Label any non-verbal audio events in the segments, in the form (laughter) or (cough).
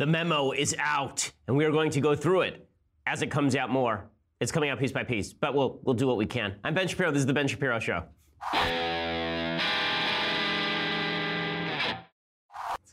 The memo is out, and we are going to go through it as it comes out more. It's coming out piece by piece, but we'll, we'll do what we can. I'm Ben Shapiro. This is The Ben Shapiro Show.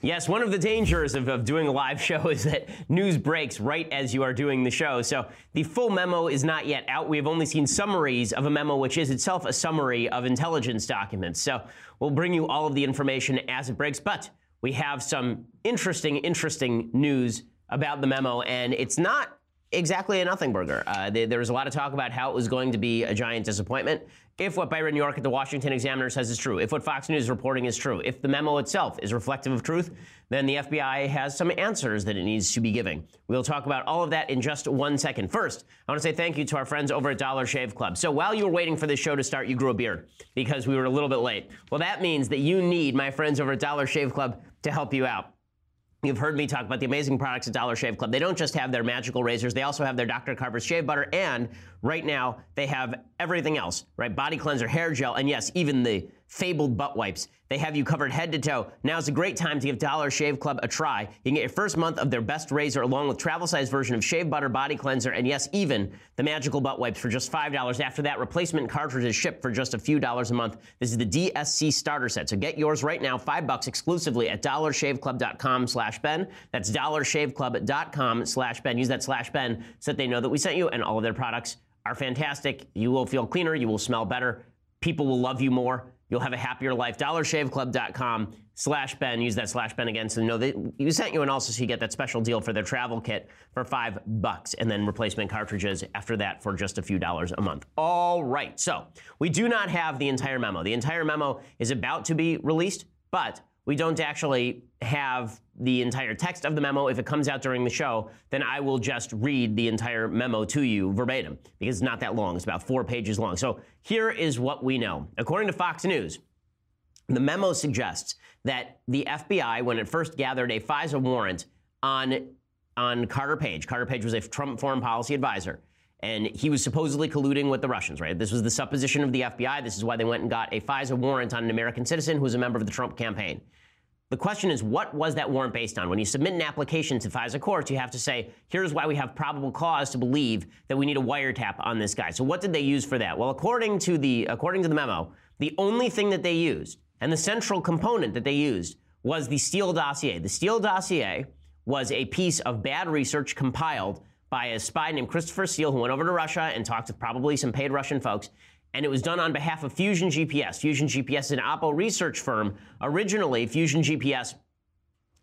Yes, one of the dangers of, of, doing a live show (laughs) is that news breaks right as you are doing the show. So the full memo is not yet out. We have only seen summaries of a memo, which is itself a summary of intelligence documents. So we'll bring you all of the information as it breaks. But we have some interesting, interesting news about the memo, and it's not exactly a nothing burger. Uh, there was a lot of talk about how it was going to be a giant disappointment. If what Byron York at the Washington Examiner says is true, if what Fox News is reporting is true, if the memo itself is reflective of truth, then the FBI has some answers that it needs to be giving. We'll talk about all of that in just one second. First, I want to say thank you to our friends over at Dollar Shave Club. So while you were waiting for this show to start, you grew a beard because we were a little bit late. Well, that means that you need my friends over at Dollar Shave Club to help you out. You've heard me talk about the amazing products at Dollar Shave Club. They don't just have their magical razors, they also have their Dr. Carver's shave butter, and right now they have everything else, right? Body cleanser, hair gel, and yes, even the fabled butt wipes. They have you covered head to toe. Now is a great time to give Dollar Shave Club a try. You can get your first month of their best razor along with travel size version of shave butter body cleanser and yes, even the magical butt wipes for just $5. After that, replacement cartridges ship for just a few dollars a month. This is the DSC starter set. So get yours right now, 5 bucks exclusively at dollarshaveclub.com slash Ben. That's dollarshaveclub.com slash Ben. Use that slash Ben so that they know that we sent you and all of their products are fantastic. You will feel cleaner, you will smell better, people will love you more. You'll have a happier life. DollarShaveClub.com slash Ben. Use that slash Ben again so know that you sent you and also so you get that special deal for their travel kit for five bucks and then replacement cartridges after that for just a few dollars a month. All right. So we do not have the entire memo. The entire memo is about to be released, but we don't actually have the entire text of the memo. If it comes out during the show, then I will just read the entire memo to you verbatim because it's not that long. It's about four pages long. So here is what we know. According to Fox News, the memo suggests that the FBI, when it first gathered a FISA warrant on, on Carter Page, Carter Page was a Trump foreign policy advisor, and he was supposedly colluding with the Russians, right? This was the supposition of the FBI. This is why they went and got a FISA warrant on an American citizen who was a member of the Trump campaign. The question is, what was that warrant based on? When you submit an application to FISA courts, you have to say, here's why we have probable cause to believe that we need a wiretap on this guy. So what did they use for that? Well, according to the, according to the memo, the only thing that they used and the central component that they used was the Steele dossier. The Steele dossier was a piece of bad research compiled by a spy named Christopher Steele who went over to Russia and talked to probably some paid Russian folks and it was done on behalf of Fusion GPS. Fusion GPS is an Oppo research firm. Originally, Fusion GPS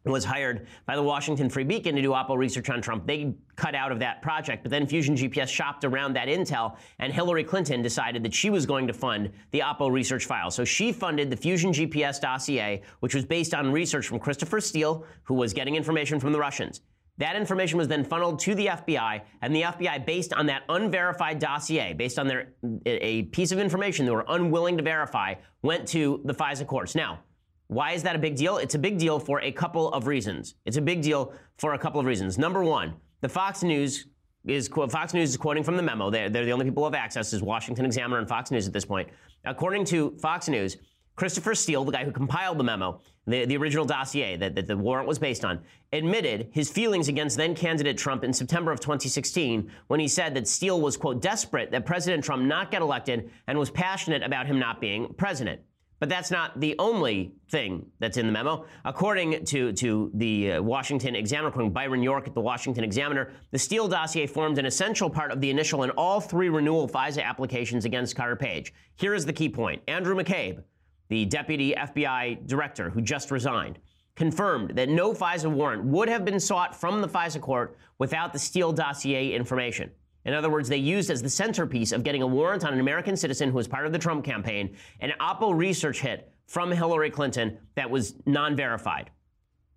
was hired by the Washington Free Beacon to do Oppo research on Trump. They cut out of that project, but then Fusion GPS shopped around that intel, and Hillary Clinton decided that she was going to fund the Oppo research file. So she funded the Fusion GPS dossier, which was based on research from Christopher Steele, who was getting information from the Russians. That information was then funneled to the FBI, and the FBI, based on that unverified dossier, based on their a piece of information they were unwilling to verify, went to the FISA courts. Now, why is that a big deal? It's a big deal for a couple of reasons. It's a big deal for a couple of reasons. Number one, the Fox News is Fox News is quoting from the memo. They're, they're the only people who have access is Washington Examiner and Fox News at this point. According to Fox News, Christopher Steele, the guy who compiled the memo, the, the original dossier that, that the warrant was based on, admitted his feelings against then candidate Trump in September of 2016 when he said that Steele was, quote, desperate that President Trump not get elected and was passionate about him not being president. But that's not the only thing that's in the memo. According to, to the uh, Washington Examiner, according to Byron York at the Washington Examiner, the Steele dossier formed an essential part of the initial and all three renewal FISA applications against Carter Page. Here is the key point Andrew McCabe, the deputy FBI director who just resigned, confirmed that no FISA warrant would have been sought from the FISA court without the Steele dossier information. In other words, they used as the centerpiece of getting a warrant on an American citizen who was part of the Trump campaign an Oppo research hit from Hillary Clinton that was non verified.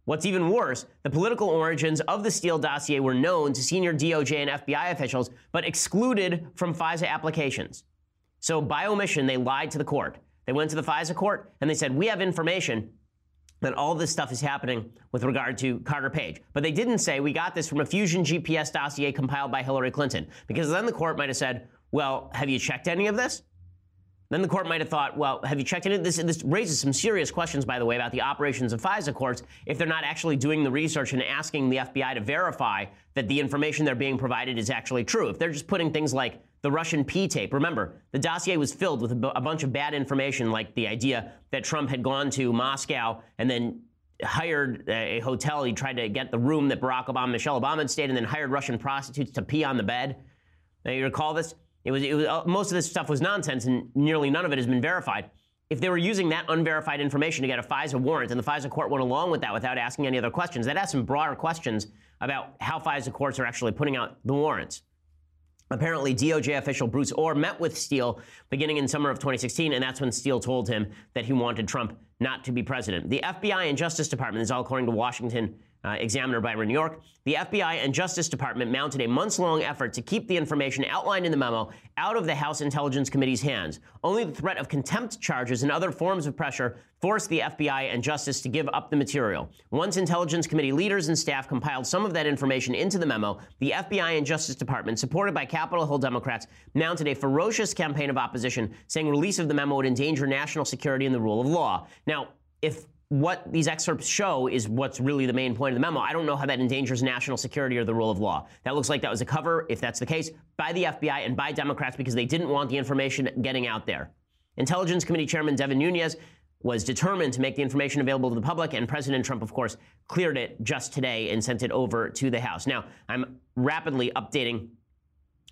What's even worse, the political origins of the Steele dossier were known to senior DOJ and FBI officials, but excluded from FISA applications. So, by omission, they lied to the court. They went to the FISA court and they said, We have information that all this stuff is happening with regard to Carter Page. But they didn't say, We got this from a Fusion GPS dossier compiled by Hillary Clinton. Because then the court might have said, Well, have you checked any of this? Then the court might have thought, well, have you checked into this? This raises some serious questions, by the way, about the operations of FISA courts if they're not actually doing the research and asking the FBI to verify that the information they're being provided is actually true. If they're just putting things like the Russian P tape, remember, the dossier was filled with a, b- a bunch of bad information, like the idea that Trump had gone to Moscow and then hired a hotel. He tried to get the room that Barack Obama, Michelle Obama had stayed, and then hired Russian prostitutes to pee on the bed. Now, you recall this? It was, it was uh, most of this stuff was nonsense, and nearly none of it has been verified. If they were using that unverified information to get a FISA warrant, and the FISA court went along with that without asking any other questions, that has some broader questions about how FISA courts are actually putting out the warrants. Apparently, DOJ official Bruce Ohr met with Steele beginning in summer of 2016, and that's when Steele told him that he wanted Trump not to be president. The FBI and Justice Department, is all according to Washington uh, Examiner Byron York, the FBI and Justice Department mounted a months long effort to keep the information outlined in the memo out of the House Intelligence Committee's hands. Only the threat of contempt charges and other forms of pressure forced the FBI and Justice to give up the material. Once Intelligence Committee leaders and staff compiled some of that information into the memo, the FBI and Justice Department, supported by Capitol Hill Democrats, mounted a ferocious campaign of opposition, saying release of the memo would endanger national security and the rule of law. Now, if what these excerpts show is what's really the main point of the memo. I don't know how that endangers national security or the rule of law. That looks like that was a cover, if that's the case, by the FBI and by Democrats because they didn't want the information getting out there. Intelligence Committee Chairman Devin Nunes was determined to make the information available to the public, and President Trump, of course, cleared it just today and sent it over to the House. Now, I'm rapidly updating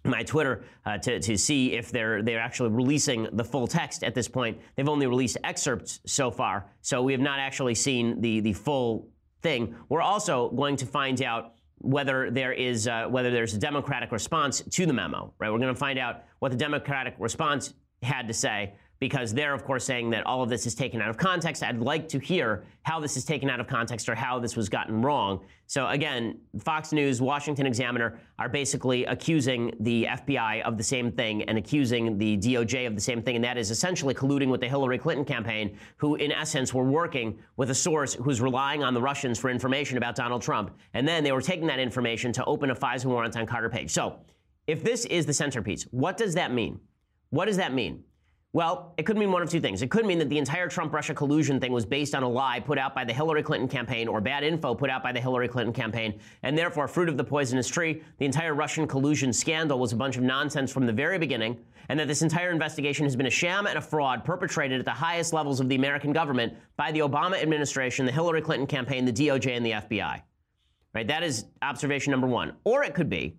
my Twitter uh, to, to see if they're they're actually releasing the full text at this point. They've only released excerpts so far, so we have not actually seen the the full thing. We're also going to find out whether there is uh, whether there's a Democratic response to the memo. Right, we're going to find out what the Democratic response had to say because they're, of course, saying that all of this is taken out of context. I'd like to hear how this is taken out of context or how this was gotten wrong. So, again, Fox News, Washington Examiner are basically accusing the FBI of the same thing and accusing the DOJ of the same thing, and that is essentially colluding with the Hillary Clinton campaign, who, in essence, were working with a source who's relying on the Russians for information about Donald Trump. And then they were taking that information to open a FISA warrant on Carter Page. So, if this is the centerpiece, what does that mean? What does that mean? Well, it could mean one of two things. It could mean that the entire Trump Russia collusion thing was based on a lie put out by the Hillary Clinton campaign or bad info put out by the Hillary Clinton campaign, and therefore, fruit of the poisonous tree, the entire Russian collusion scandal was a bunch of nonsense from the very beginning, and that this entire investigation has been a sham and a fraud perpetrated at the highest levels of the American government by the Obama administration, the Hillary Clinton campaign, the DOJ, and the FBI. Right? That is observation number one. Or it could be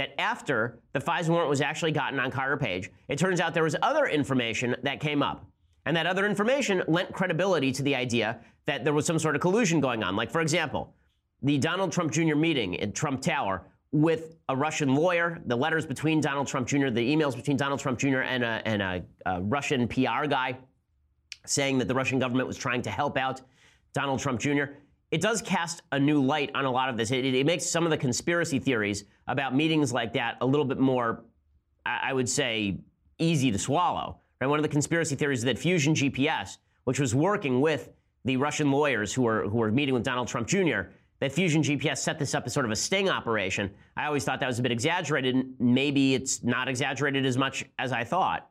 that after the FISA warrant was actually gotten on Carter Page, it turns out there was other information that came up. And that other information lent credibility to the idea that there was some sort of collusion going on. Like, for example, the Donald Trump Jr. meeting in Trump Tower with a Russian lawyer, the letters between Donald Trump Jr., the emails between Donald Trump Jr. and a, and a, a Russian PR guy saying that the Russian government was trying to help out Donald Trump Jr it does cast a new light on a lot of this. It, it, makes some of the conspiracy theories about meetings like that a little bit more, I would say, easy to swallow. Right? One of the conspiracy theories is that Fusion GPS, which was working with the Russian lawyers who were who were meeting with Donald Trump Jr., that Fusion GPS set this up as sort of a sting operation. I always thought that was a bit exaggerated. Maybe it's not exaggerated as much as I thought.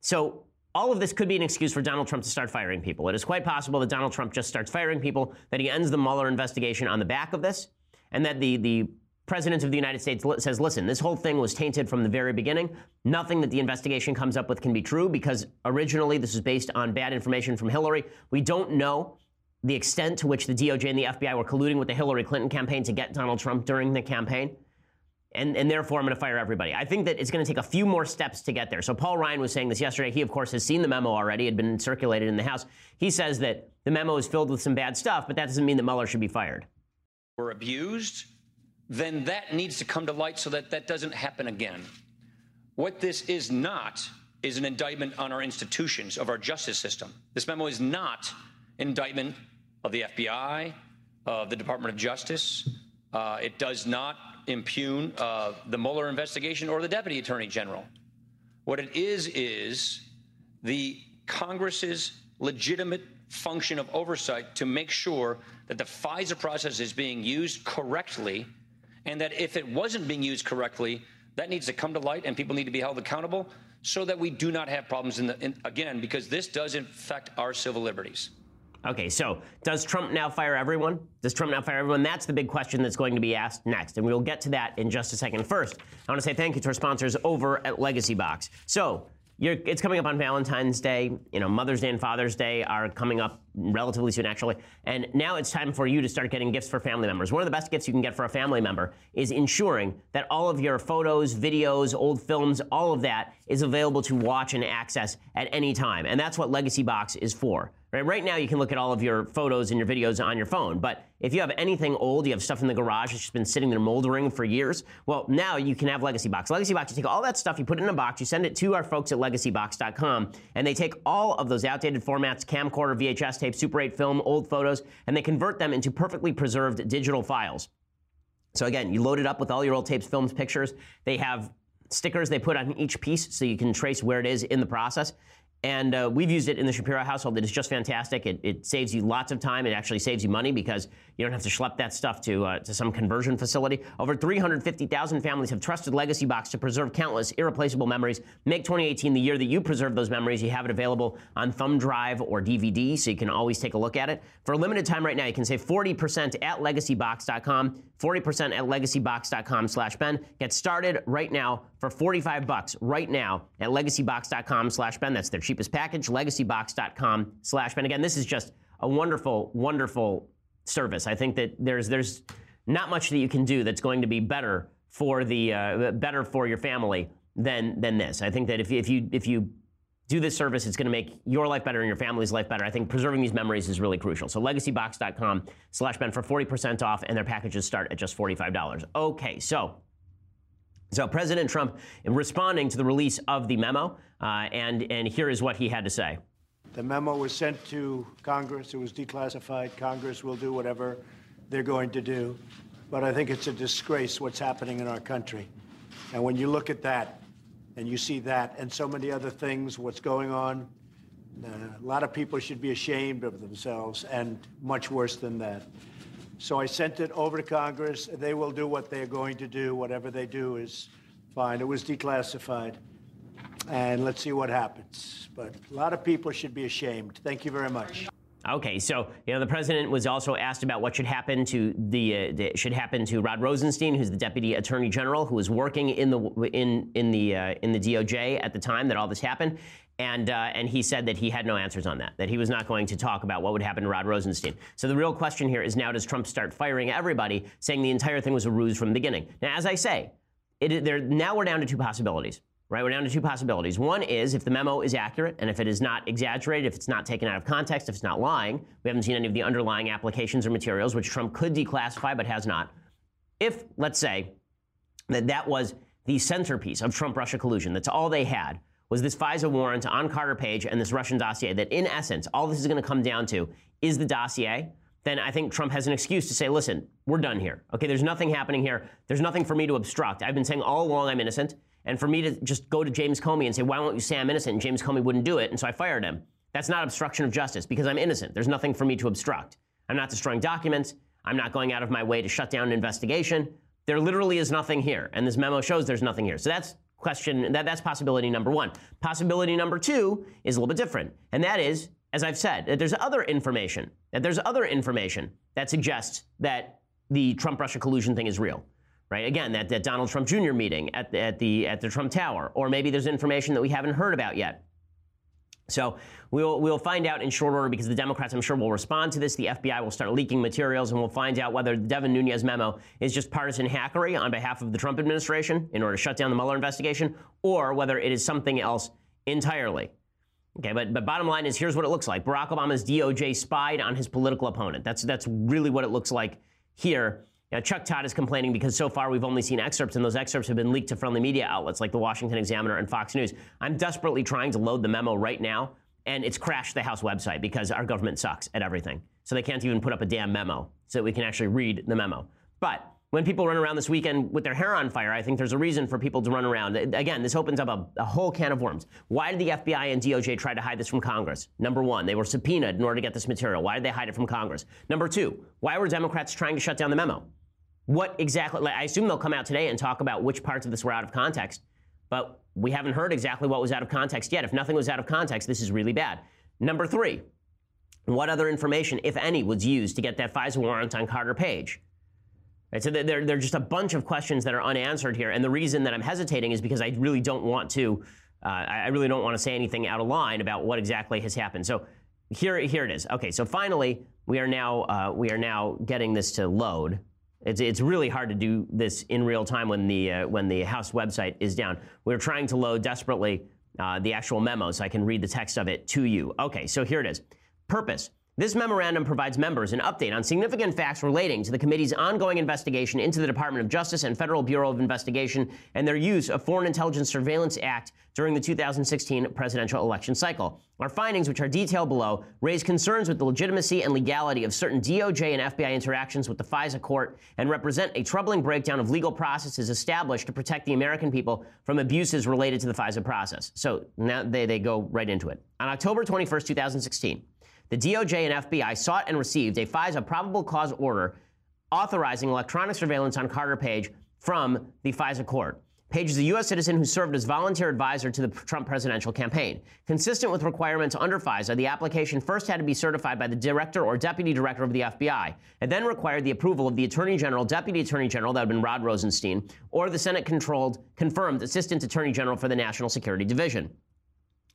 So all of this could be an excuse for Donald Trump to start firing people. It is quite possible that Donald Trump just starts firing people, that he ends the Mueller investigation on the back of this, and that the, the President of the United States says, listen, this whole thing was tainted from the very beginning. Nothing that the investigation comes up with can be true because originally this was based on bad information from Hillary. We don't know the extent to which the DOJ and the FBI were colluding with the Hillary Clinton campaign to get Donald Trump during the campaign and, and therefore I'm going to fire everybody. I think that it's going to take a few more steps to get there. So Paul Ryan was saying this yesterday. He, of course, has seen the memo already. It had been circulated in the House. He says that the memo is filled with some bad stuff, but that doesn't mean that Mueller should be fired. Were abused, then that needs to come to light so that that doesn't happen again. What this is not is an indictment on our institutions of our justice system. This memo is not indictment of the FBI, of the Department of Justice. Uh, it does not impugn uh, the Mueller investigation or the Deputy Attorney General. What it is, is the Congress's legitimate function of oversight to make sure that the FISA process is being used correctly, and that if it wasn't being used correctly, that needs to come to light and people need to be held accountable so that we do not have problems in the, in, again, because this does affect our civil liberties. Okay, so does Trump now fire everyone? Does Trump now fire everyone? That's the big question that's going to be asked next, and we'll get to that in just a second. First, I want to say thank you to our sponsors over at Legacy Box. So, you're, it's coming up on Valentine's Day. You know, Mother's Day and Father's Day are coming up relatively soon, actually. And now it's time for you to start getting gifts for family members. One of the best gifts you can get for a family member is ensuring that all of your photos, videos, old films, all of that is available to watch and access at any time. And that's what Legacy Box is for. Right? right now, you can look at all of your photos and your videos on your phone, but if you have anything old, you have stuff in the garage that's just been sitting there moldering for years, well, now you can have Legacy Box. Legacy Box, you take all that stuff, you put it in a box, you send it to our folks at legacybox.com, and they take all of those outdated formats, camcorder, VHS tape, Super 8 film, old photos, and they convert them into perfectly preserved digital files. So again, you load it up with all your old tapes, films, pictures. They have stickers they put on each piece so you can trace where it is in the process. And uh, we've used it in the Shapiro household. It is just fantastic. It, it, saves you lots of time. It actually saves you money because you don't have to schlep that stuff to, uh, to some conversion facility. Over 350,000 families have trusted Legacy Box to preserve countless irreplaceable memories. Make 2018 the year that you preserve those memories. You have it available on thumb drive or DVD, so you can always take a look at it. For a limited time right now, you can save 40% at legacybox.com, 40% at legacybox.com slash Ben. Get started right now for 45 bucks right now at legacybox.com slash Ben. That's their cheapest package, legacybox.com slash Ben. Again, this is just a wonderful, wonderful service. I think that there's there's not much that you can do that's going to be better for the uh, better for your family than than this. I think that if you, if you if you do this service, it's going to make your life better and your family's life better. I think preserving these memories is really crucial. So legacybox.com slash Ben for 40% off, and their packages start at just $45. Okay, so so President Trump responding to the release of the memo, uh, and, and here is what he had to say. The memo was sent to Congress. It was declassified. Congress will do whatever they're going to do. But I think it's a disgrace what's happening in our country. And when you look at that and you see that and so many other things, what's going on, uh, a lot of people should be ashamed of themselves and much worse than that. So I sent it over to Congress. They will do what they're going to do. Whatever they do is fine. It was declassified. And let's see what happens. But a lot of people should be ashamed. Thank you very much. Okay, so you know the president was also asked about what should happen to the, uh, the, should happen to Rod Rosenstein, who's the deputy attorney general, who was working in the in in the uh, in the DOJ at the time that all this happened, and, uh, and he said that he had no answers on that, that he was not going to talk about what would happen to Rod Rosenstein. So the real question here is now does Trump start firing everybody, saying the entire thing was a ruse from the beginning? Now, as I say, it, there now we're down to two possibilities, right? We're down to two possibilities. One is if the memo is accurate and if it is not exaggerated, if it's not taken out of context, if it's not lying. We haven't seen any of the underlying applications or materials, which Trump could declassify but has not. If, let's say, that that was the centerpiece of Trump Russia collusion, that's all they had was this FISA warrant on Carter Page and this Russian dossier that, in essence, all this is going to come down to is the dossier, then I think Trump has an excuse to say, listen, we're done here. Okay, there's nothing happening here. There's nothing for me to obstruct. I've been saying all along I'm innocent. And for me to just go to James Comey and say, why won't you say I'm innocent? And James Comey wouldn't do it. And so I fired him. That's not obstruction of justice because I'm innocent. There's nothing for me to obstruct. I'm not destroying documents. I'm not going out of my way to shut down an investigation. There literally is nothing here. And this memo shows there's nothing here. So that's question that, that's possibility number one. Possibility number two is a little bit different, and that is, as I've said, that there's other information that there's other information that suggests that the Trump-Russia collusion thing is real. Right? Again, that, that Donald Trump Jr. meeting at the, at the at the Trump Tower, or maybe there's information that we haven't heard about yet. So we'll, we'll find out in short order because the Democrats, I'm sure, will respond to this. The FBI will start leaking materials, and we'll find out whether the Devin Nunes memo is just partisan hackery on behalf of the Trump administration in order to shut down the Mueller investigation, or whether it is something else entirely. Okay, but, but bottom line is here's what it looks like. Barack Obama's DOJ spied on his political opponent. That's, that's really what it looks like here. Now, Chuck Todd is complaining because so far we've only seen excerpts, and those excerpts have been leaked to friendly media outlets like the Washington Examiner and Fox News. I'm desperately trying to load the memo right now, and it's crashed the House website because our government sucks at everything. So they can't even put up a damn memo so that we can actually read the memo. But when people run around this weekend with their hair on fire, I think there's a reason for people to run around. Again, this opens up a, a, whole can of worms. Why did the FBI and DOJ try to hide this from Congress? Number one, they were subpoenaed in order to get this material. Why did they hide it from Congress? Number two, why were Democrats trying to shut down the memo? What exactly? Like, I assume they'll come out today and talk about which parts of this were out of context. but we haven't heard exactly what was out of context yet. If nothing was out of context, this is really bad. Number three, what other information, if any, was used to get that FISA warrant on Carter Page? Right, so there, there are just a bunch of questions that are unanswered here. And the reason that I'm hesitating is because I really don't want to, uh, I really don't want to say anything out of line about what exactly has happened. So here, here it is. Okay, so finally, we are now, uh, we are now getting this to load. It's, it's really hard to do this in real time when the, uh, when the House website is down. We're trying to load desperately uh, the actual memo so I can read the text of it to you. Okay, so here it is. Purpose. This memorandum provides members an update on significant facts relating to the committee's ongoing investigation into the Department of Justice and Federal Bureau of Investigation and their use of Foreign Intelligence Surveillance Act during the 2016 presidential election cycle. Our findings, which are detailed below, raise concerns with the legitimacy and legality of certain DOJ and FBI interactions with the FISA court and represent a troubling breakdown of legal processes established to protect the American people from abuses related to the FISA process. So now they, they go right into it. On October 21st, 2016, the DOJ and FBI sought and received a FISA probable cause order authorizing electronic surveillance on Carter Page from the FISA court. Page is a U.S. citizen who served as volunteer advisor to the Trump presidential campaign. Consistent with requirements under FISA, the application first had to be certified by the director or deputy director of the FBI. It then required the approval of the Attorney General, Deputy Attorney General, that had been Rod Rosenstein, or the Senate controlled, confirmed Assistant Attorney General for the National Security Division.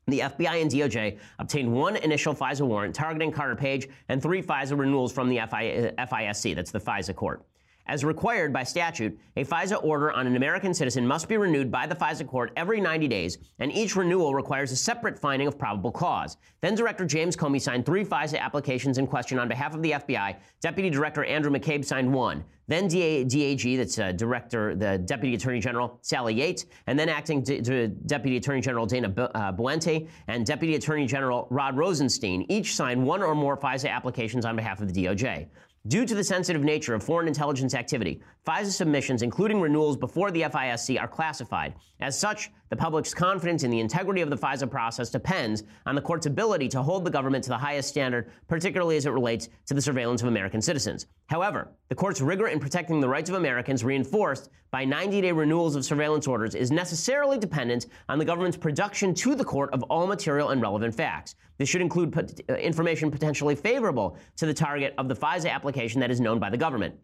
The FBI and DOJ obtained one initial FISA warrant targeting Carter Page and three FISA renewals from the FISC, that's the FISA court. As required by statute, a FISA order on an American citizen must be renewed by the FISA court every 90 days, and each renewal requires a separate finding of probable cause. Then Director James Comey signed three FISA applications in question on behalf of the FBI. Deputy Director Andrew McCabe signed one. Then DA, DAG, that's uh, Director, the Deputy Attorney General Sally Yates, and then Acting D- D- Deputy Attorney General Dana B- uh, Boente and Deputy Attorney General Rod Rosenstein each signed one or more FISA applications on behalf of the DOJ. Due to the sensitive nature of foreign intelligence activity, FISA submissions, including renewals before the FISC, are classified. As such, the public's confidence in the integrity of the FISA process depends on the court's ability to hold the government to the highest standard, particularly as it relates to the surveillance of American citizens. However, the court's rigor in protecting the rights of Americans, reinforced by 90 day renewals of surveillance orders, is necessarily dependent on the government's production to the court of all material and relevant facts. This should include pot- uh, information potentially favorable to the target of the FISA application that is known by the government.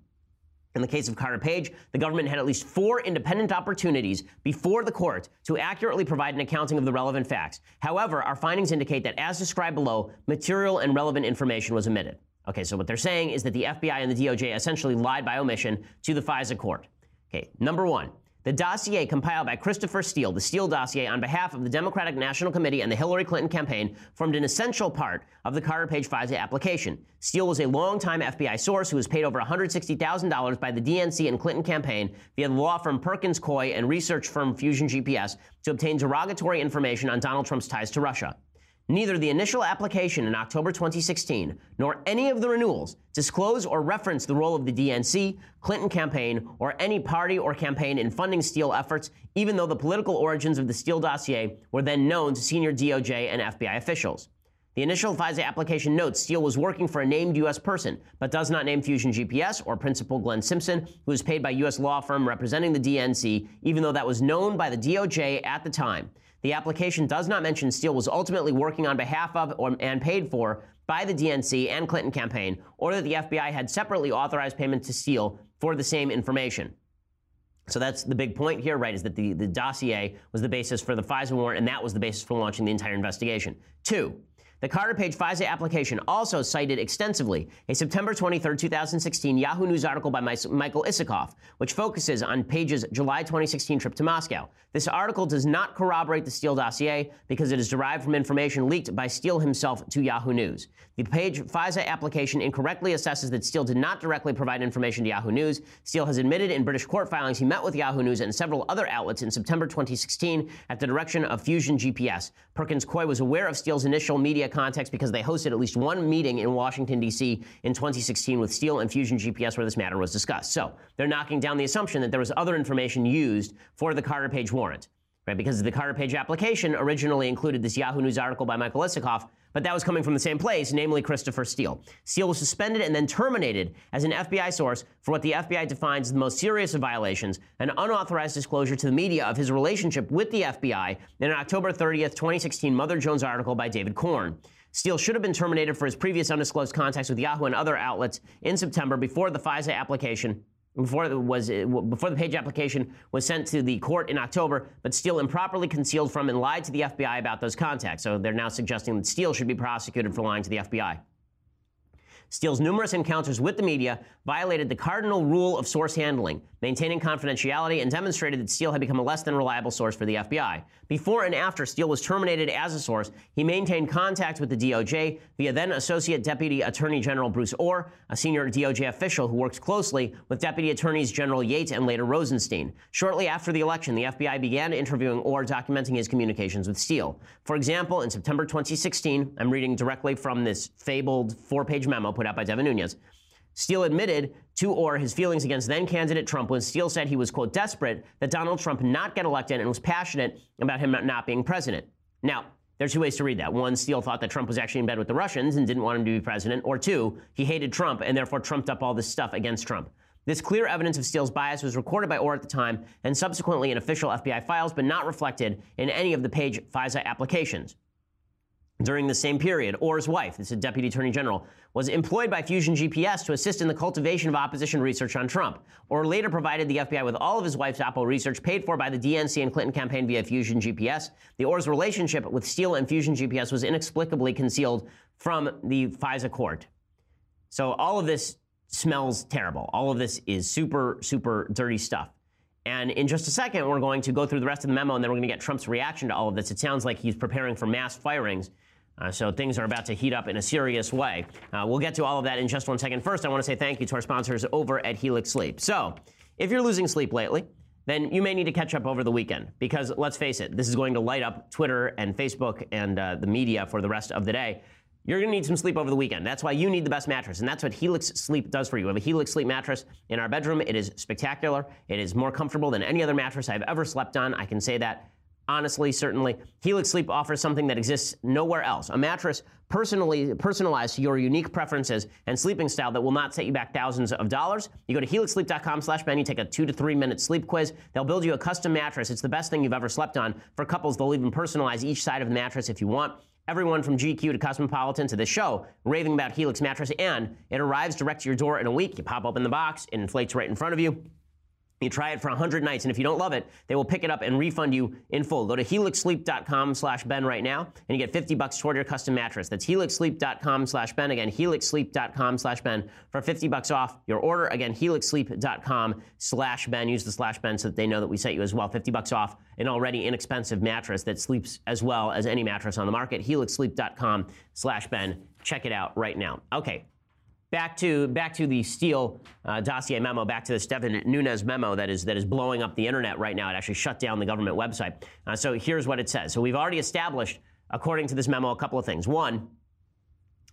In the case of Carter Page, the government had at least four independent opportunities before the court to accurately provide an accounting of the relevant facts. However, our findings indicate that, as described below, material and relevant information was omitted. Okay, so what they're saying is that the FBI and the DOJ essentially lied by omission to the FISA court. Okay, number one, the dossier compiled by Christopher Steele, the Steele dossier on behalf of the Democratic National Committee and the Hillary Clinton campaign, formed an essential part of the Carter Page FISA application. Steele was a longtime FBI source who was paid over $160,000 by the DNC and Clinton campaign via the law firm Perkins Coie and research firm Fusion GPS to obtain derogatory information on Donald Trump's ties to Russia. Neither the initial application in October 2016 nor any of the renewals disclose or reference the role of the DNC, Clinton campaign, or any party or campaign in funding Steele efforts, even though the political origins of the Steele dossier were then known to senior DOJ and FBI officials. The initial FISA application notes Steele was working for a named U.S. person, but does not name Fusion GPS or Principal Glenn Simpson, who was paid by U.S. law firm representing the DNC, even though that was known by the DOJ at the time. The application does not mention Steele was ultimately working on behalf of or, and paid for by the DNC and Clinton campaign, or that the FBI had separately authorized payment to Steele for the same information. So that's the big point here, right? Is that the, the dossier was the basis for the FISA warrant, and that was the basis for launching the entire investigation. Two, the Carter Page FISA application also cited extensively a September 23, 2016 Yahoo News article by Michael Isikoff, which focuses on Page's July 2016 trip to Moscow. This article does not corroborate the Steele dossier because it is derived from information leaked by Steele himself to Yahoo News. The Page FISA application incorrectly assesses that Steele did not directly provide information to Yahoo News. Steele has admitted in British court filings he met with Yahoo News and several other outlets in September 2016 at the direction of Fusion GPS. Perkins Coie was aware of Steele's initial media contacts because they hosted at least one meeting in Washington, D.C. in 2016 with Steele and Fusion GPS where this matter was discussed. So they're knocking down the assumption that there was other information used for the Carter Page warrant. Right? Because the Carter Page application originally included this Yahoo News article by Michael Isikoff, but that was coming from the same place, namely Christopher Steele. Steele was suspended and then terminated as an FBI source for what the FBI defines as the most serious of violations an unauthorized disclosure to the media of his relationship with the FBI in an October 30th, 2016 Mother Jones article by David Corn. Steele should have been terminated for his previous undisclosed contacts with Yahoo and other outlets in September before the FISA application before it was before the page application was sent to the court in October, but Steele improperly concealed from and lied to the FBI about those contacts. So they're now suggesting that Steele should be prosecuted for lying to the FBI. Steele's numerous encounters with the media violated the cardinal rule of source handling, maintaining confidentiality, and demonstrated that Steele had become a less than reliable source for the FBI. Before and after Steele was terminated as a source, he maintained contact with the DOJ via then Associate Deputy Attorney General Bruce Ohr, a senior DOJ official who works closely with Deputy Attorneys General Yates and later Rosenstein. Shortly after the election, the FBI began interviewing Ohr, documenting his communications with Steele. For example, in September 2016, I'm reading directly from this fabled four page memo put out by Devin Nunes. Steele admitted to Ohr his feelings against then candidate Trump when Steele said he was, quote, desperate that Donald Trump not get elected and was passionate about him not being president. Now, there's two ways to read that. One, Steele thought that Trump was actually in bed with the Russians and didn't want him to be president. Or two, he hated Trump and therefore trumped up all this stuff against Trump. This clear evidence of Steele's bias was recorded by Ohr at the time and subsequently in official FBI files, but not reflected in any of the page FISA applications. During the same period, Ohr's wife, this is Deputy Attorney General, was employed by Fusion GPS to assist in the cultivation of opposition research on Trump. Ohr later provided the FBI with all of his wife's Oppo research paid for by the DNC and Clinton campaign via Fusion GPS. The Ohr's relationship with Steele and Fusion GPS was inexplicably concealed from the FISA court. So all of this smells terrible. All of this is super, super dirty stuff. And in just a second, we're going to go through the rest of the memo and then we're going to get Trump's reaction to all of this. It sounds like he's preparing for mass firings uh, so things are about to heat up in a serious way. Uh, we'll get to all of that in just one second. First, I want to say thank you to our sponsors over at Helix Sleep. So, if you're losing sleep lately, then you may need to catch up over the weekend because let's face it, this is going to light up Twitter and Facebook and uh, the media for the rest of the day. You're going to need some sleep over the weekend. That's why you need the best mattress, and that's what Helix Sleep does for you. We have a Helix Sleep mattress in our bedroom. It is spectacular. It is more comfortable than any other mattress I've ever slept on. I can say that honestly, certainly. Helix Sleep offers something that exists nowhere else a mattress personally personalized to your unique preferences and sleeping style that will not set you back thousands of dollars. You go to helixsleep.com slash Ben, you take a two to three minute sleep quiz. They'll build you a custom mattress. It's the best thing you've ever slept on. For couples, they'll even personalize each side of the mattress if you want. Everyone from GQ to Cosmopolitan to the show raving about Helix mattress, and it arrives direct to your door in a week. You pop open the box, it inflates right in front of you. You try it for 100 nights, and if you don't love it, they will pick it up and refund you in full. Go to helixsleep.com slash Ben right now, and you get 50 bucks toward your custom mattress. That's helixsleep.com slash Ben. Again, helixsleep.com slash Ben for 50 bucks off your order. Again, helixsleep.com slash Ben. Use the slash Ben so that they know that we sent you as well. 50 bucks off an already inexpensive mattress that sleeps as well as any mattress on the market. helixsleep.com slash Ben. Check it out right now. Okay, back to back to the Steele uh, dossier memo, back to the Devin Nunes memo that is that is blowing up the internet right now. It actually shut down the government website. Uh, so here's what it says. So we've already established, according to this memo, a couple of things. One.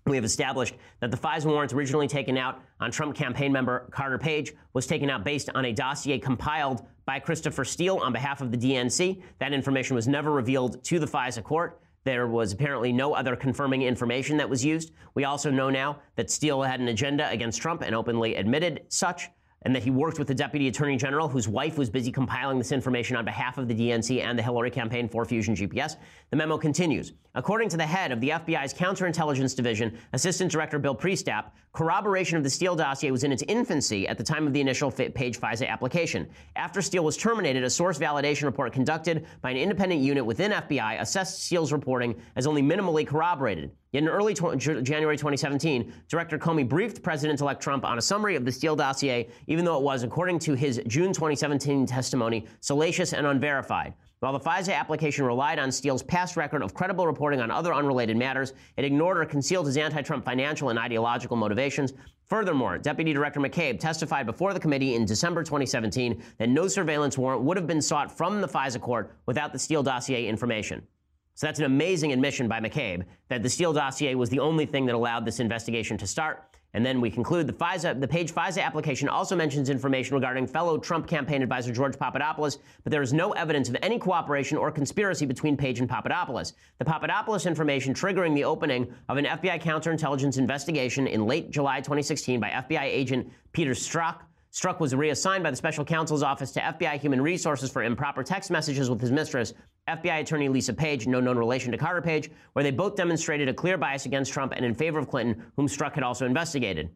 We have established that the FISA warrants originally taken out on Trump campaign member Carter Page was taken out based on a dossier compiled by Christopher Steele on behalf of the DNC. That information was never revealed to the FISA court. There was apparently no other confirming information that was used. We also know now that Steele had an agenda against Trump and openly admitted such and that he worked with the deputy attorney general, whose wife was busy compiling this information on behalf of the DNC and the Hillary campaign for Fusion GPS. The memo continues. According to the head of the FBI's counterintelligence division, Assistant Director Bill Priestap, corroboration of the Steele dossier was in its infancy at the time of the initial page FISA application. After Steele was terminated, a source validation report conducted by an independent unit within FBI assessed Steele's reporting as only minimally corroborated. Yet in early tw- January 2017, Director Comey briefed President-elect Trump on a summary of the Steele dossier, even though it was, according to his June 2017 testimony, salacious and unverified. While the FISA application relied on Steele's past record of credible reporting on other unrelated matters, it ignored or concealed his anti-Trump financial and ideological motivations. Furthermore, Deputy Director McCabe testified before the committee in December 2017 that no surveillance warrant would have been sought from the FISA court without the Steele dossier information. So that's an amazing admission by McCabe that the Steele dossier was the only thing that allowed this investigation to start. And then we conclude the FISA, the page FISA application also mentions information regarding fellow Trump campaign advisor George Papadopoulos, but there is no evidence of any cooperation or conspiracy between Page and Papadopoulos. The Papadopoulos information triggering the opening of an FBI counterintelligence investigation in late July 2016 by FBI agent Peter Strzok Strzok was reassigned by the special counsel's office to FBI Human Resources for improper text messages with his mistress, FBI attorney Lisa Page, no known relation to Carter Page, where they both demonstrated a clear bias against Trump and in favor of Clinton, whom Strzok had also investigated.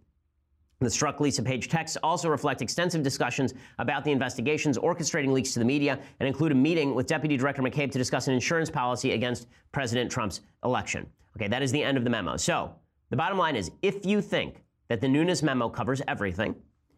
The Strzok Lisa Page texts also reflect extensive discussions about the investigations orchestrating leaks to the media and include a meeting with Deputy Director McCabe to discuss an insurance policy against President Trump's election. Okay, that is the end of the memo. So, the bottom line is if you think that the Nunes memo covers everything,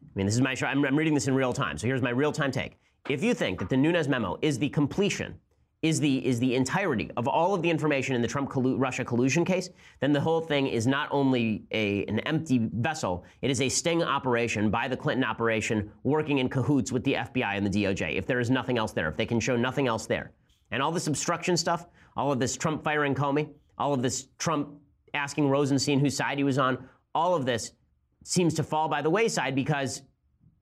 I mean, this is my, I'm, I'm reading this in real time. So here's my real time take. If you think that the Nunes memo is the completion, is the is the entirety of all of the information in the Trump collu- Russia collusion case, then the whole thing is not only a an empty vessel, it is a sting operation by the Clinton operation working in cahoots with the FBI and the DOJ. If there is nothing else there, if they can show nothing else there, and all this obstruction stuff, all of this Trump firing Comey, all of this Trump asking Rosenstein whose side he was on, all of this seems to fall by the wayside because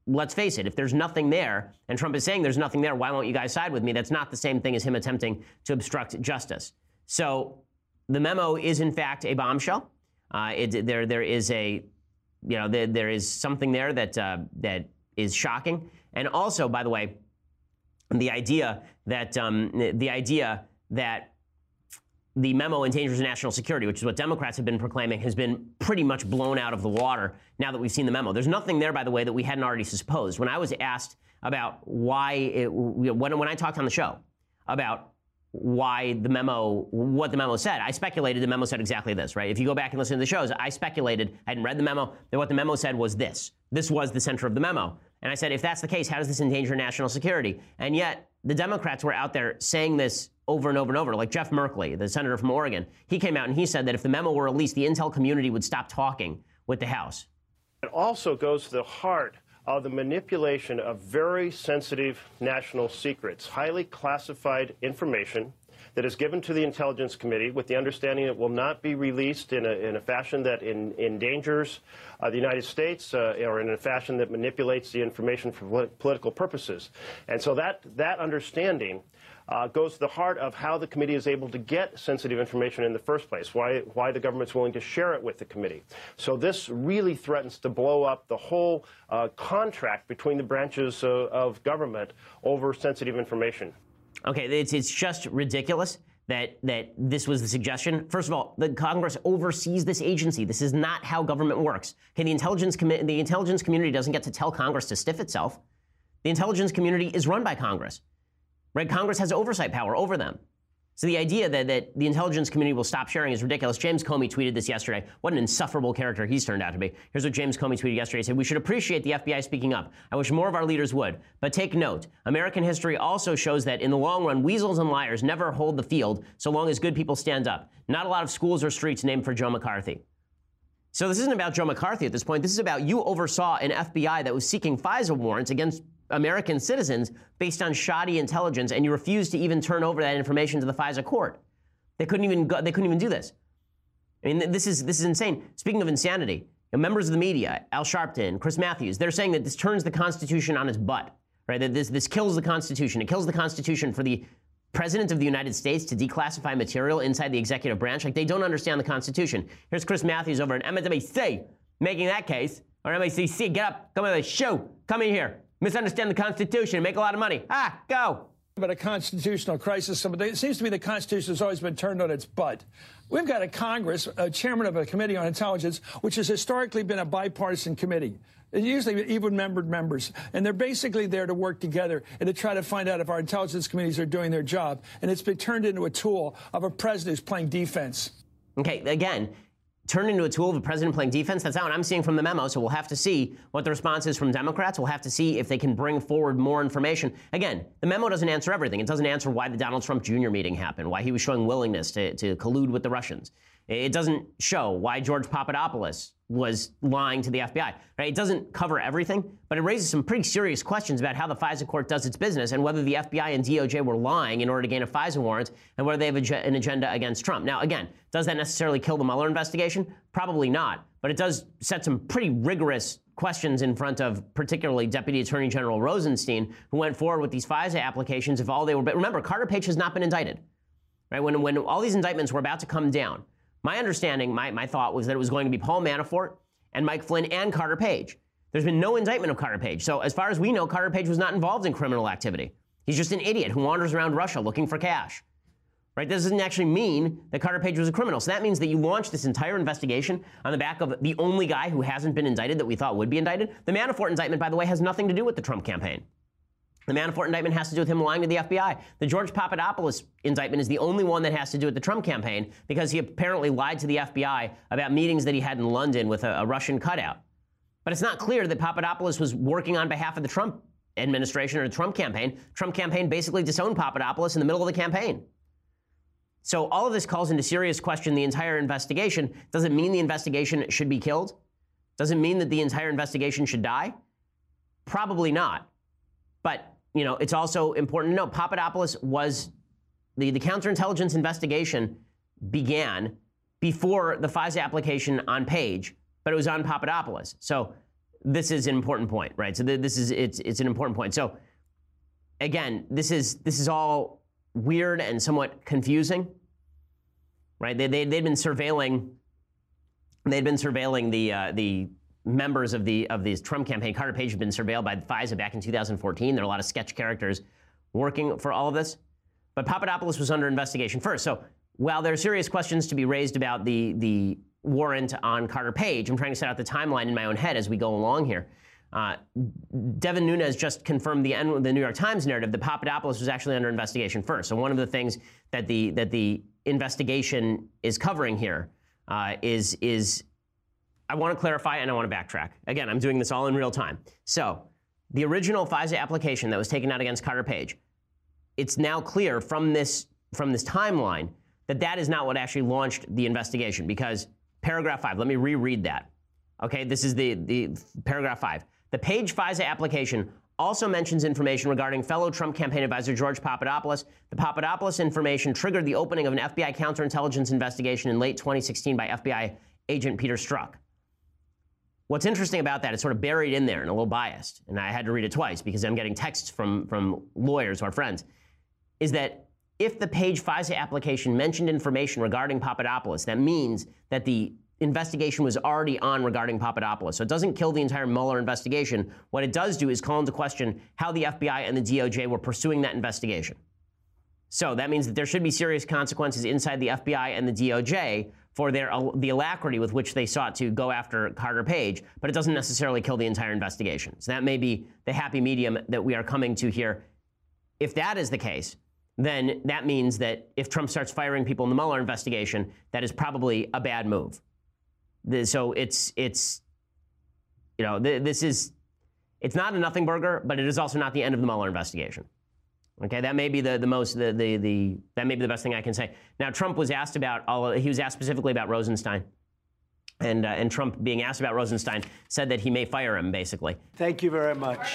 let's face it, if there's nothing there, and Trump is saying there's nothing there, why won't you guys side with me? That's not the same thing as him attempting to obstruct justice. So the memo is, in fact, a bombshell. Uh, it, there, there is a, you know, there, there is something there that uh, that is shocking. And also, by the way, the idea that um, the idea that the memo endangers national security, which is what Democrats have been proclaiming, has been pretty much blown out of the water now that we've seen the memo. There's nothing there, by the way, that we hadn't already supposed. When I was asked about why, it, when, when I talked on the show about why the memo, what the memo said. I speculated the memo said exactly this, right? If you go back and listen to the shows, I speculated, I hadn't read the memo, that what the memo said was this. This was the center of the memo. And I said, if that's the case, how does this endanger national security? And yet, the Democrats were out there saying this over and over and over. Like Jeff Merkley, the senator from Oregon, he came out and he said that if the memo were released, the intel community would stop talking with the House. It also goes to the heart of the manipulation of very sensitive national secrets, highly classified information that is given to the Intelligence Committee with the understanding it will not be released in a, in a fashion that in, endangers uh, the United States uh, or in a fashion that manipulates the information for political purposes. And so that, that understanding uh, goes to the heart of how the committee is able to get sensitive information in the first place, why, why the government's willing to share it with the committee. So this really threatens to blow up the whole uh, contract between the branches uh, of government over sensitive information. Okay, it's, it's just ridiculous that that this was the suggestion. First of all, the Congress oversees this agency. This is not how government works. Okay, the intelligence commi- the intelligence community doesn't get to tell Congress to stiff itself. The intelligence community is run by Congress. Right? Congress has oversight power over them. So the idea that, that the intelligence community will stop sharing is ridiculous. James Comey tweeted this yesterday. What an insufferable character he's turned out to be. Here's what James Comey tweeted yesterday. He said, We should appreciate the FBI speaking up. I wish more of our leaders would. But take note American history also shows that in the long run, weasels and liars never hold the field so long as good people stand up. Not a lot of schools or streets named for Joe McCarthy. So this isn't about Joe McCarthy at this point. This is about you oversaw an FBI that was seeking FISA warrants against American citizens based on shoddy intelligence, and you refused to even turn over that information to the FISA court. They couldn't even go, they couldn't even do this. I mean, this is this is insane. Speaking of insanity, members of the media, Al Sharpton, Chris Matthews, they're saying that this turns the Constitution on its butt, right? That this this kills the Constitution. It kills the Constitution for the President of the United States to declassify material inside the executive branch. Like they don't understand the Constitution. Here's Chris Matthews over at MSNBC making that case, or MSNBC. Get up, come on the show, come in here misunderstand the Constitution, make a lot of money. Ah, go. But a constitutional crisis. It seems to me the Constitution has always been turned on its butt. We've got a Congress, a chairman of a committee on intelligence, which has historically been a bipartisan committee. Usually even membered members. And they're basically there to work together and to try to find out if our intelligence committees are doing their job. And it's been turned into a tool of a president who's playing defense. Okay, again, turned into a tool of a president playing defense. That's not what I'm seeing from the memo. So we'll have to see what the response is from Democrats. We'll have to see if they can bring forward more information. Again, the memo doesn't answer everything. It doesn't answer why the Donald Trump Jr. meeting happened, why he was showing willingness to, to collude with the Russians. It doesn't show why George Papadopoulos was lying to the FBI. Right? It doesn't cover everything, but it raises some pretty serious questions about how the FISA court does its business and whether the FBI and DOJ were lying in order to gain a FISA warrant and whether they have an agenda against Trump. Now, again, does that necessarily kill the Mueller investigation? Probably not. But it does set some pretty rigorous questions in front of particularly Deputy Attorney General Rosenstein, who went forward with these FISA applications if all they were. But remember, Carter Page has not been indicted. Right? When, when all these indictments were about to come down, my understanding, my, my thought was that it was going to be Paul Manafort and Mike Flynn and Carter Page. There's been no indictment of Carter Page. So, as far as we know, Carter Page was not involved in criminal activity. He's just an idiot who wanders around Russia looking for cash. Right? This doesn't actually mean that Carter Page was a criminal. So that means that you launched this entire investigation on the back of the only guy who hasn't been indicted that we thought would be indicted. The Manafort indictment, by the way, has nothing to do with the Trump campaign. The Manafort indictment has to do with him lying to the FBI. The George Papadopoulos indictment is the only one that has to do with the Trump campaign because he apparently lied to the FBI about meetings that he had in London with a, a Russian cutout. But it's not clear that Papadopoulos was working on behalf of the Trump administration or the Trump campaign. Trump campaign basically disowned Papadopoulos in the middle of the campaign. So all of this calls into serious question the entire investigation. Does it mean the investigation should be killed? Does it mean that the entire investigation should die? Probably not. But you know, it's also important to note Papadopoulos was the, the counterintelligence investigation began before the FISA application on Page, but it was on Papadopoulos. So this is an important point, right? So this is it's it's an important point. So again, this is this is all weird and somewhat confusing, right? They, they they'd been surveilling they'd been surveilling the uh, the members of the of this Trump campaign. Carter Page had been surveilled by FISA back in 2014. There are a lot of sketch characters working for all of this. But Papadopoulos was under investigation first. So while there are serious questions to be raised about the the warrant on Carter Page, I'm trying to set out the timeline in my own head as we go along here. Uh, Devin Nunes just confirmed the, the New York Times narrative that Papadopoulos was actually under investigation first. So one of the things that the that the investigation is covering here uh, is is I want to clarify and I want to backtrack. Again, I'm doing this all in real time. So, the original FISA application that was taken out against Carter Page, it's now clear from this from this timeline that that is not what actually launched the investigation because paragraph 5, let me reread that. Okay, this is the the paragraph 5. The Page FISA application also mentions information regarding fellow Trump campaign advisor George Papadopoulos. The Papadopoulos information triggered the opening of an FBI counterintelligence investigation in late 2016 by FBI agent Peter Strzok. What's interesting about that is sort of buried in there and a little biased, and I had to read it twice because I'm getting texts from, from lawyers or friends, is that if the Page FISA application mentioned information regarding Papadopoulos, that means that the investigation was already on regarding Papadopoulos. So it doesn't kill the entire Mueller investigation. What it does do is call into question how the FBI and the DOJ were pursuing that investigation. So that means that there should be serious consequences inside the FBI and the DOJ for their the alacrity with which they sought to go after Carter Page, but it doesn't necessarily kill the entire investigation. So that may be the happy medium that we are coming to here. If that is the case, then that means that if Trump starts firing people in the Mueller investigation, that is probably a bad move. So it's it's you know this is it's not a nothing burger, but it is also not the end of the Mueller investigation. Okay, that may be the, the most the, the the that may be the best thing I can say. Now, Trump was asked about all. He was asked specifically about Rosenstein, and uh, and Trump being asked about Rosenstein said that he may fire him. Basically. Thank you very much.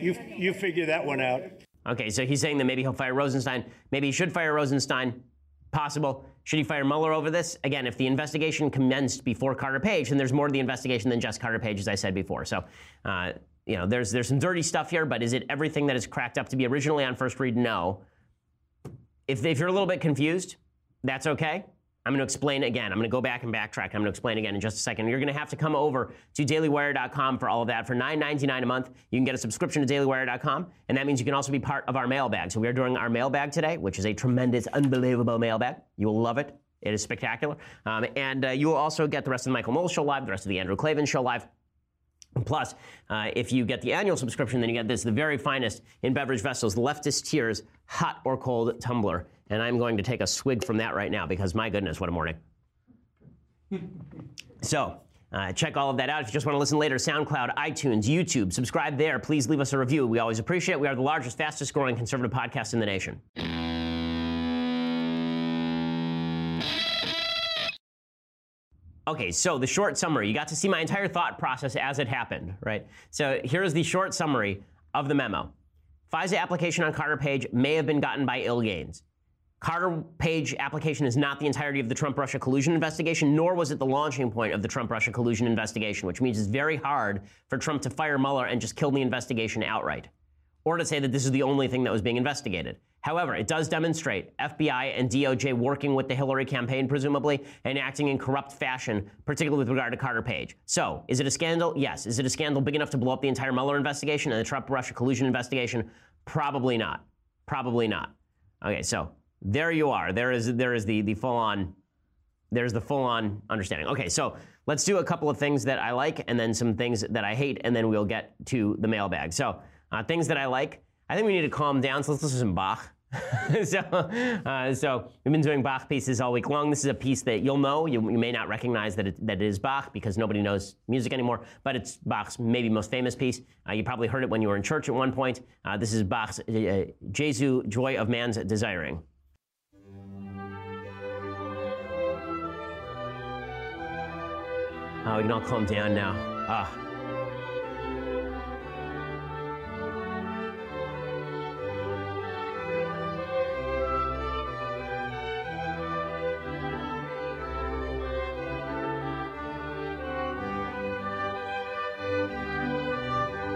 You you figure that one out. Okay, so he's saying that maybe he'll fire Rosenstein. Maybe he should fire Rosenstein. Possible. Should he fire Mueller over this? Again, if the investigation commenced before Carter Page, then there's more to the investigation than just Carter Page, as I said before. So, uh, you know, there's there's some dirty stuff here, but is it everything that is cracked up to be originally on first read? No. If, if you're a little bit confused, that's okay. I'm going to explain again. I'm going to go back and backtrack. I'm going to explain again in just a second. You're going to have to come over to dailywire.com for all of that. For $9.99 a month, you can get a subscription to dailywire.com, and that means you can also be part of our mailbag. So we are doing our mailbag today, which is a tremendous, unbelievable mailbag. You will love it. It is spectacular. Um, and uh, you will also get the rest of the Michael Knowles show live, the rest of the Andrew Klavan show live. Plus, uh, if you get the annual subscription, then you get this, the very finest in beverage vessels, leftist tears, hot or cold tumbler. And I'm going to take a swig from that right now because my goodness, what a morning. (laughs) so, uh, check all of that out. If you just want to listen later, SoundCloud, iTunes, YouTube, subscribe there. Please leave us a review. We always appreciate it. We are the largest, fastest growing conservative podcast in the nation. Okay, so the short summary. You got to see my entire thought process as it happened, right? So here's the short summary of the memo. FISA application on Carter Page may have been gotten by Ill Gaines. Carter Page application is not the entirety of the Trump Russia collusion investigation, nor was it the launching point of the Trump Russia collusion investigation, which means it's very hard for Trump to fire Mueller and just kill the investigation outright, or to say that this is the only thing that was being investigated. However, it does demonstrate FBI and DOJ working with the Hillary campaign, presumably, and acting in corrupt fashion, particularly with regard to Carter Page. So, is it a scandal? Yes. Is it a scandal big enough to blow up the entire Mueller investigation and the Trump Russia collusion investigation? Probably not. Probably not. Okay, so there you are. There is there is the the full on there's the full on understanding. Okay, so let's do a couple of things that I like and then some things that I hate, and then we'll get to the mailbag. So uh, things that I like. I think we need to calm down. So let's listen to some Bach. (laughs) so, uh, so we've been doing Bach pieces all week long. This is a piece that you'll know. You, you may not recognize that it, that it is Bach because nobody knows music anymore, but it's Bach's maybe most famous piece. Uh, you probably heard it when you were in church at one point. Uh, this is Bach's uh, Jesu, Joy of Man's Desiring. Oh, we can all calm down now. Ah.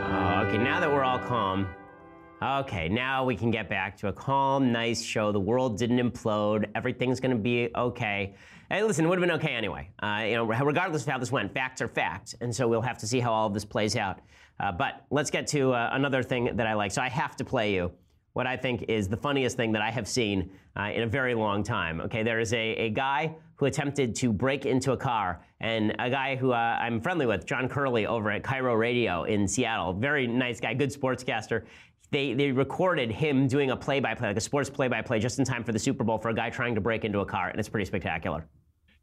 Oh, okay, now that we're all calm, okay, now we can get back to a calm, nice show. The world didn't implode. Everything's going to be okay. Hey, listen, it would have been okay anyway. Uh, you know, regardless of how this went, facts are facts, and so we'll have to see how all of this plays out. Uh, but let's get to uh, another thing that I like. So I have to play you what I think is the funniest thing that I have seen uh, in a very long time. Okay, there is a, a guy who attempted to break into a car, and a guy who uh, I'm friendly with, John Curley, over at KIRO Radio in Seattle. Very nice guy, good sportscaster. They, they recorded him doing a play by play, like a sports play by play, just in time for the Super Bowl for a guy trying to break into a car, and it's pretty spectacular.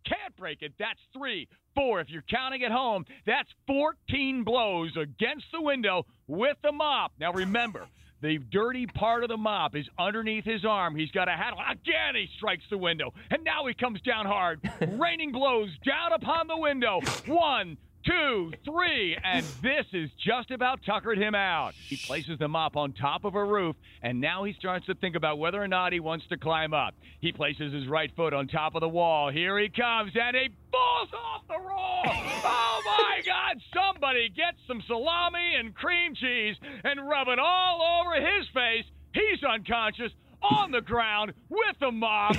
Can't break it. That's three, four. If you're counting at home, that's 14 blows against the window with the mop. Now remember, (laughs) the dirty part of the mop is underneath his arm. He's got a hat. Again, he strikes the window. And now he comes down hard, (laughs) raining blows down upon the window. One, two, three, and this is just about tuckered him out. He places the mop on top of a roof, and now he starts to think about whether or not he wants to climb up. He places his right foot on top of the wall. Here he comes, and he falls off the roll. Oh my God! Somebody get some salami and cream cheese and rub it all over his face. He's unconscious on the ground with the mop.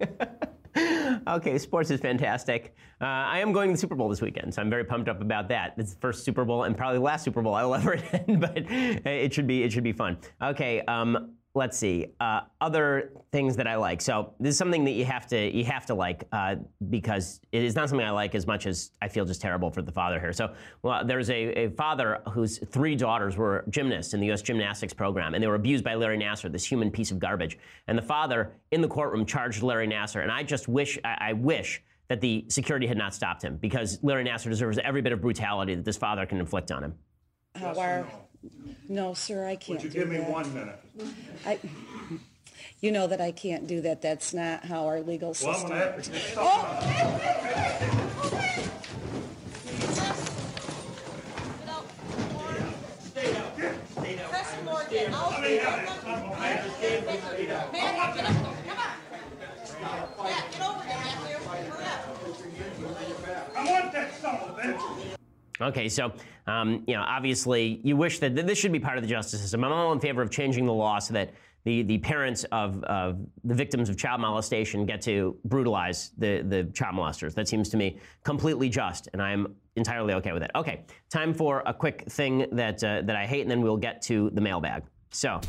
(laughs) okay, sports is fantastic. Uh, I am going to the Super Bowl this weekend, so I'm very pumped up about that. It's the first Super Bowl and probably the last Super Bowl I will (laughs) ever attend, but it should be it should be fun. Okay, um, let's see uh, other things that I like. So this is something that you have to you have to like uh, because it is not something I like as much as I feel just terrible for the father here. So well, there's a, a father whose three daughters were gymnasts in the U.S. gymnastics program, and they were abused by Larry Nassar, this human piece of garbage. And the father in the courtroom charged Larry Nassar, and I just wish I, I wish that the security had not stopped him because Larry Nassar deserves every bit of brutality that this father can inflict on him. Are? No, sir, I can't Would you do give me that. one minute? I, you know that I can't do that. That's not how our legal Well, I'm system. gonna have to get Oh! Press Morgan, I'll see you. Man, get up, come on. Matt, get over there, Matthew. Hurry up. I want that son of a bitch. Okay, so um, you know, obviously, you wish that this should be part of the justice system. I'm all in favor of changing the law so that the, the parents of, of the victims of child molestation get to brutalize the, the child molesters. That seems to me completely just, and I'm entirely okay with it. Okay, time for a quick thing that uh, that I hate, and then we'll get to the mailbag. So.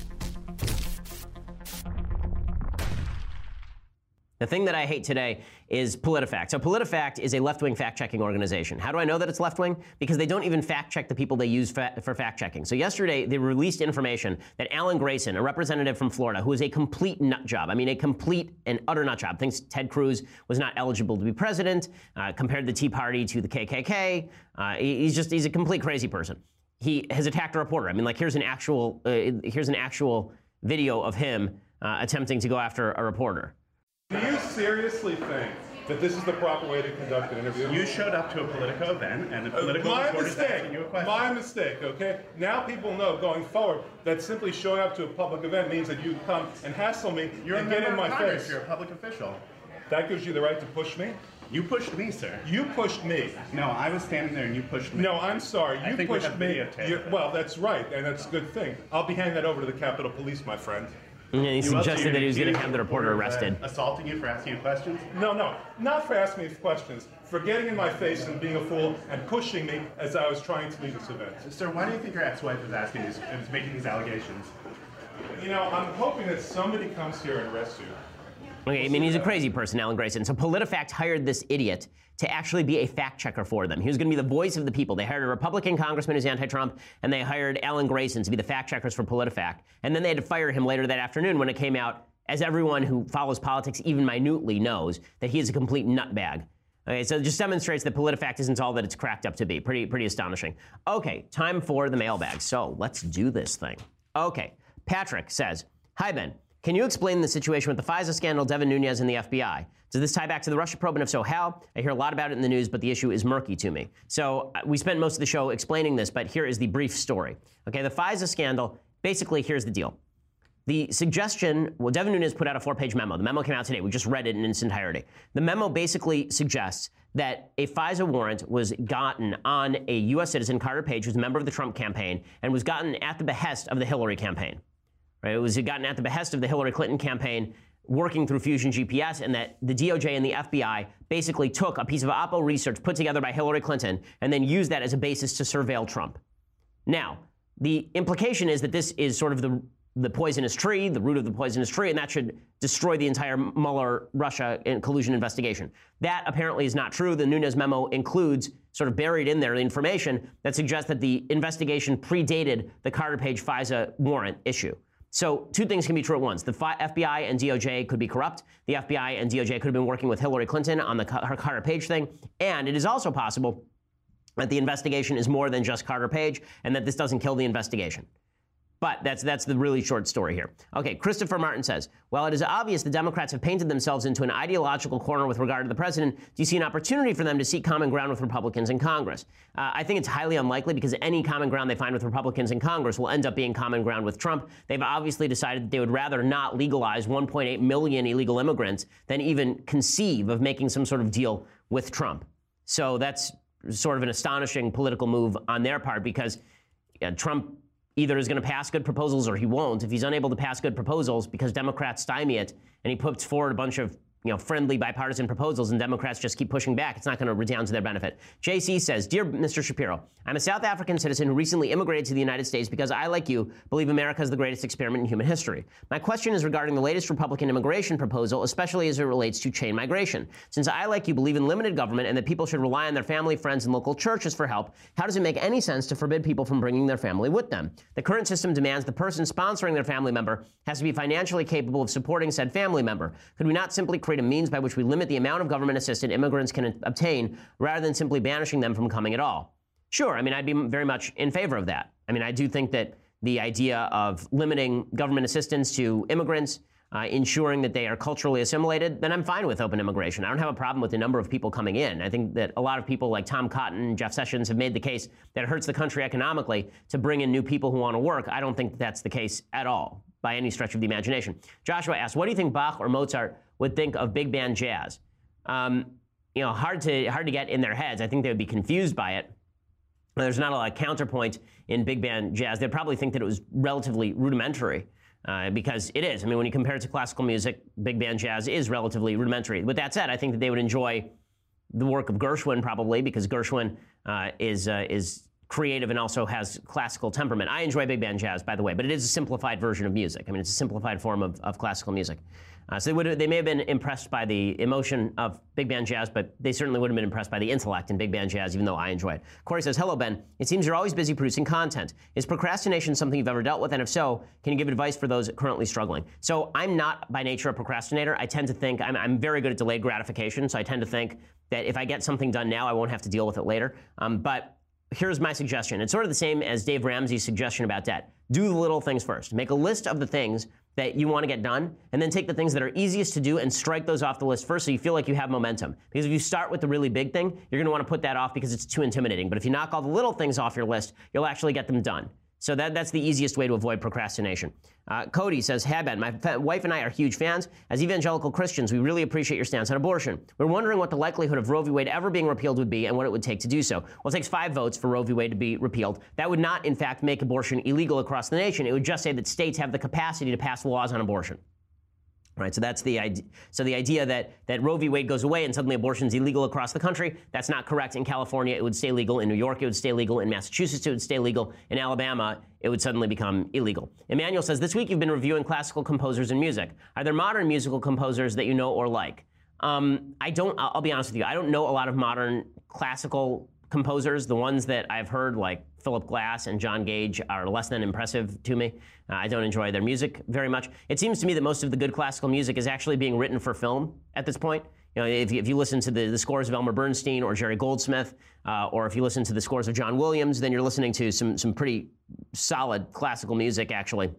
The thing that I hate today is PolitiFact. So PolitiFact is a left-wing fact-checking organization. How do I know that it's left-wing? Because they don't even fact-check the people they use fa- for fact-checking. So yesterday they released information that Alan Grayson, a representative from Florida, who is a complete nut job. I mean, a complete and utter nut job. Thinks Ted Cruz was not eligible to be president. Uh, compared the Tea Party to the KKK. Uh, he- he's just he's a complete crazy person. He has attacked a reporter. I mean, like here's an actual uh, here's an actual video of him uh, attempting to go after a reporter. Do you seriously think that this is the proper way to conduct an interview. You showed up to a Politico event, and the Politico Uh, my mistake. asking you a question. My mistake. Okay. Now people know going forward that simply showing up to a public event means that you come and hassle me You're and get in my Congress. face. You're a public official. That gives you the right to push me. You pushed me, sir. You pushed me. No, I was standing there and you pushed me. No, I'm sorry. I You think we pushed have me. videotape You- of well, that's right, and that's a good thing. I'll be handing that over to the Capitol Police, my friend. And he You suggested that he was going to have the reporter uh, arrested. assaulting you for asking you questions. No, no, not for asking me questions, for getting in my face and being a fool and pushing me as I was trying to leave this event. Sir, why do you think your ex-wife is asking these, and is making these allegations? You know, I'm hoping that somebody comes here and arrests you. Okay, I mean, he's a crazy person, Alan Grayson. So PolitiFact hired this idiot to actually be a fact checker for them. He was going to be the voice of the people. They hired a Republican congressman who's anti-Trump, and they hired Alan Grayson to be the fact checkers for PolitiFact. And then they had to fire him later that afternoon when it came out, as everyone who follows politics even minutely knows, that he is a complete nutbag. Okay, so it just demonstrates that PolitiFact isn't all that it's cracked up to be. Pretty, pretty astonishing. Okay, time for the mailbag. So let's do this thing. Okay, Patrick says, Hi, Ben. Can you explain the situation with the FISA scandal, Devin Nunes, and the FBI? Does this tie back to the Russia probe, and if so, how? I hear a lot about it in the news, but the issue is murky to me. So uh, we spent most of the show explaining this, but here is the brief story. Okay, the FISA scandal, basically, here's the deal. The suggestion, well, Devin Nunes put out a four page memo. The memo came out today. We just read it in its entirety. The memo basically suggests that a FISA warrant was gotten on a U.S. citizen, Carter Page, who's a member of the Trump campaign, and was gotten at the behest of the Hillary campaign. Right? It was gotten at the behest of the Hillary Clinton campaign working through Fusion GPS, and that the DOJ and the FBI basically took a piece of Oppo research put together by Hillary Clinton and then used that as a basis to surveil Trump. Now, the implication is that this is sort of the the poisonous tree, the root of the poisonous tree, and that should destroy the entire Mueller Russia uh, collusion investigation. That apparently is not true. The Nunes memo includes, sort of buried in there, the information that suggests that the investigation predated the Carter Page FISA warrant issue. So, two things can be true at once. The FBI and DOJ could be corrupt. The FBI and DOJ could have been working with Hillary Clinton on the Car- Carter Page thing. And it is also possible that the investigation is more than just Carter Page and that this doesn't kill the investigation. But that's that's the really short story here. Okay, Christopher Martin says, while it is obvious the Democrats have painted themselves into an ideological corner with regard to the president, do you see an opportunity for them to seek common ground with Republicans in Congress? Uh, I think it's highly unlikely because any common ground they find with Republicans in Congress will end up being common ground with Trump. They've obviously decided that they would rather not legalize 1.8 million illegal immigrants than even conceive of making some sort of deal with Trump. So that's sort of an astonishing political move on their part because Trump either is going to pass good proposals or he won't. If he's unable to pass good proposals because Democrats stymie it and he puts forward a bunch of you know, friendly bipartisan proposals and Democrats just keep pushing back, it's not going to redound to their benefit. JC says, Dear Mr. Shapiro, I'm a South African citizen who recently immigrated to the United States because I, like you, believe America is the greatest experiment in human history. My question is regarding the latest Republican immigration proposal, especially as it relates to chain migration. Since I, like you, believe in limited government and that people should rely on their family, friends, and local churches for help, how does it make any sense to forbid people from bringing their family with them? The current system demands the person sponsoring their family member has to be financially capable of supporting said family member. Could we not simply create a means by which we limit the amount of government assistance immigrants can obtain rather than simply banishing them from coming at all? Sure, I mean, I'd be very much in favor of that. I mean, I do think that the idea of limiting government assistance to immigrants, uh, ensuring that they are culturally assimilated, then I'm fine with open immigration. I don't have a problem with the number of people coming in. I think that a lot of people like Tom Cotton Jeff Sessions have made the case that it hurts the country economically to bring in new people who want to work. I don't think that's the case at all by any stretch of the imagination. Joshua asks, what do you think Bach or Mozart would think of big band jazz? Um, you know, hard to hard to get in their heads. I think they would be confused by it. There's not a lot of counterpoint in big band jazz. They'd probably think that it was relatively rudimentary. Uh, because it is. I mean, when you compare it to classical music, big band jazz is relatively rudimentary. With that said, I think that they would enjoy the work of Gershwin probably because Gershwin uh, is uh, is creative and also has classical temperament. I enjoy big band jazz, by the way, but it is a simplified version of music. I mean, it's a simplified form of, of classical music. Uh, so they, would, they may have been impressed by the emotion of big band jazz, but they certainly wouldn't have been impressed by the intellect in big band jazz, even though I enjoy it. Corey says, Hello, Ben. It seems you're always busy producing content. Is procrastination something you've ever dealt with? And if so, can you give advice for those currently struggling? So I'm not by nature a procrastinator. I tend to think, I'm, I'm very good at delayed gratification, so I tend to think that if I get something done now, I won't have to deal with it later. Um, but here's my suggestion. It's sort of the same as Dave Ramsey's suggestion about debt. Do the little things first. Make a list of the things that you want to get done, and then take the things that are easiest to do and strike those off the list first so you feel like you have momentum. Because if you start with the really big thing, you're going to want to put that off because it's too intimidating. But if you knock all the little things off your list, you'll actually get them done. So that, that's the easiest way to avoid procrastination. Uh, Cody says, Haben, my fa- wife and I are huge fans. As evangelical Christians, we really appreciate your stance on abortion. We're wondering what the likelihood of Roe v. Wade ever being repealed would be and what it would take to do so. Well, it takes five votes for Roe v. Wade to be repealed. That would not, in fact, make abortion illegal across the nation. It would just say that states have the capacity to pass laws on abortion. Right, so that's the idea. So the idea that that Roe v. Wade goes away and suddenly abortion is illegal across the country, that's not correct. In California, it would stay legal. In New York, it would stay legal. In Massachusetts, it would stay legal. In Alabama, it would suddenly become illegal. Emmanuel says this week you've been reviewing classical composers and music. Are there modern musical composers that you know or like? Um, I don't. I'll I'll be honest with you. I don't know a lot of modern classical composers. The ones that I've heard, like Philip Glass and John Cage, are less than impressive to me. Uh, I don't enjoy their music very much. It seems to me that most of the good classical music is actually being written for film at this point. You know, if you, if you listen to the, the scores of Elmer Bernstein or Jerry Goldsmith, uh, or if you listen to the scores of John Williams, then you're listening to some some pretty solid classical music, actually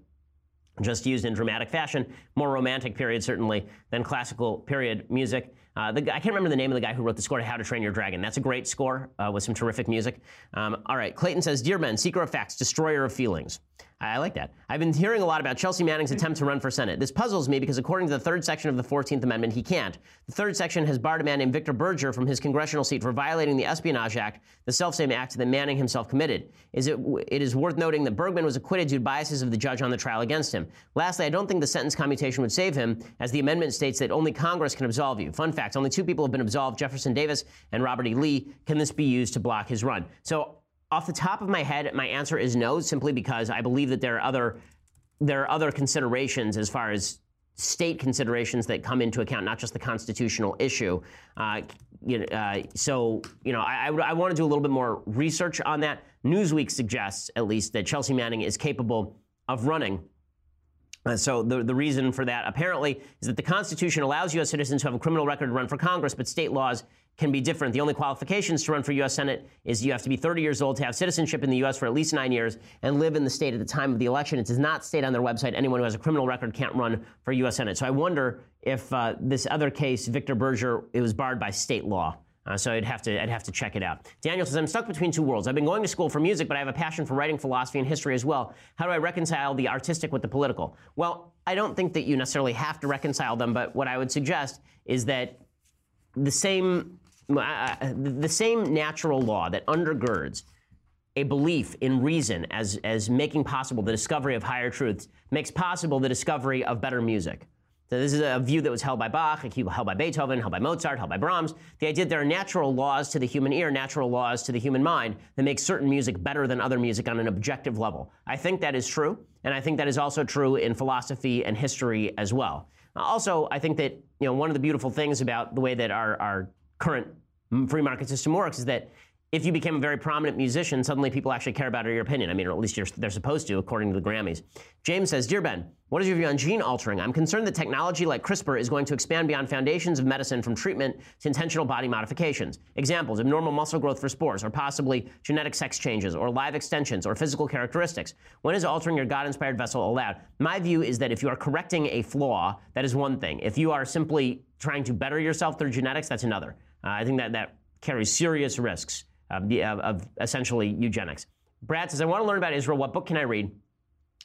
just used in dramatic fashion, more romantic period certainly than classical period music. Uh, the, I can't remember the name of the guy who wrote the score to How to Train Your Dragon. That's a great score uh, with some terrific music. Um, all right, Clayton says, Dear men, seeker of facts, destroyer of feelings. I like that. I've been hearing a lot about Chelsea Manning's attempt to run for Senate. This puzzles me because, according to the third section of the 14th Amendment, he can't. The third section has barred a man named Victor Berger from his congressional seat for violating the Espionage Act, the selfsame act that Manning himself committed. Is it, it is worth noting that Bergman was acquitted due to biases of the judge on the trial against him. Lastly, I don't think the sentence commutation would save him, as the amendment states that only Congress can absolve you. Fun fact only two people have been absolved Jefferson Davis and Robert E. Lee. Can this be used to block his run? So, off the top of my head, my answer is no, simply because I believe that there are other there are other considerations as far as state considerations that come into account, not just the constitutional issue. Uh, you know, uh, so, you know, I, I, I want to do a little bit more research on that. Newsweek suggests, at least, that Chelsea Manning is capable of running. Uh, so the, the reason for that apparently is that the Constitution allows U.S. citizens who have a criminal record to run for Congress, but state laws can be different. The only qualifications to run for U.S. Senate is you have to be 30 years old to have citizenship in the U.S. for at least nine years and live in the state at the time of the election. It does not state on their website anyone who has a criminal record can't run for U.S. Senate. So I wonder if uh, this other case, Victor Berger, it was barred by state law. Uh, so I'd have to I'd have to check it out. Daniel says I'm stuck between two worlds. I've been going to school for music, but I have a passion for writing philosophy and history as well. How do I reconcile the artistic with the political? Well, I don't think that you necessarily have to reconcile them, but what I would suggest is that the same uh, the same natural law that undergirds a belief in reason as, as making possible the discovery of higher truths makes possible the discovery of better music. So this is a view that was held by Bach, held by Beethoven, held by Mozart, held by Brahms. The idea that there are natural laws to the human ear, natural laws to the human mind that make certain music better than other music on an objective level. I think that is true, and I think that is also true in philosophy and history as well. Also, I think that you know one of the beautiful things about the way that our, our current mm, free market system works is that if you became a very prominent musician, suddenly people actually care about your opinion. I mean, or at least they're supposed to, according to the Grammys. James says, Dear Ben, what is your view on gene altering? I'm concerned that technology like CRISPR is going to expand beyond foundations of medicine from treatment to intentional body modifications. Examples, abnormal muscle growth for spores, or possibly genetic sex changes, or live extensions, or physical characteristics. When is altering your God inspired vessel allowed? My view is that if you are correcting a flaw, that is one thing. If you are simply trying to better yourself through genetics, that's another. Uh, I think that that carries serious risks of, of, of essentially eugenics. Brad says, I want to learn about Israel. What book can I read?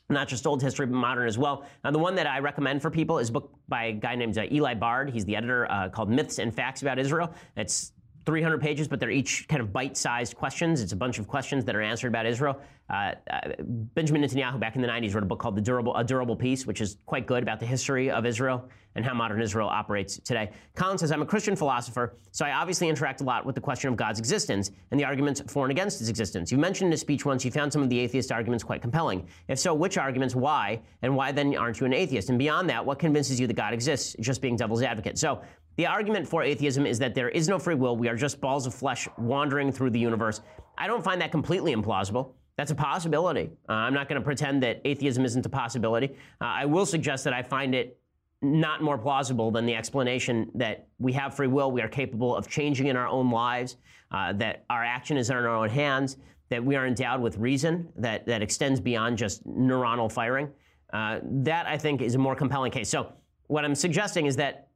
Not just old history, but modern as well. Now, the one that I recommend for people is a book by a guy named uh, Eli Bard. He's the editor uh, called Myths and Facts About Israel. It's 300 pages, but they're each kind of bite-sized questions. It's a bunch of questions that are answered about Israel. Uh, uh, Benjamin Netanyahu, back in the 90s, wrote a book called "The Durable A Durable Peace," which is quite good about the history of Israel and how modern Israel operates today. Colin says, "I'm a Christian philosopher, so I obviously interact a lot with the question of God's existence and the arguments for and against His existence. You mentioned in a speech once you found some of the atheist arguments quite compelling. If so, which arguments? Why? And why then aren't you an atheist? And beyond that, what convinces you that God exists? Just being devil's advocate. So." The argument for atheism is that there is no free will. We are just balls of flesh wandering through the universe. I don't find that completely implausible. That's a possibility. Uh, I'm not going to pretend that atheism isn't a possibility. Uh, I will suggest that I find it not more plausible than the explanation that we have free will, we are capable of changing in our own lives, uh, that our action is in our own hands, that we are endowed with reason that, that extends beyond just neuronal firing. uh, that I think is a more compelling case. So what I'm suggesting is that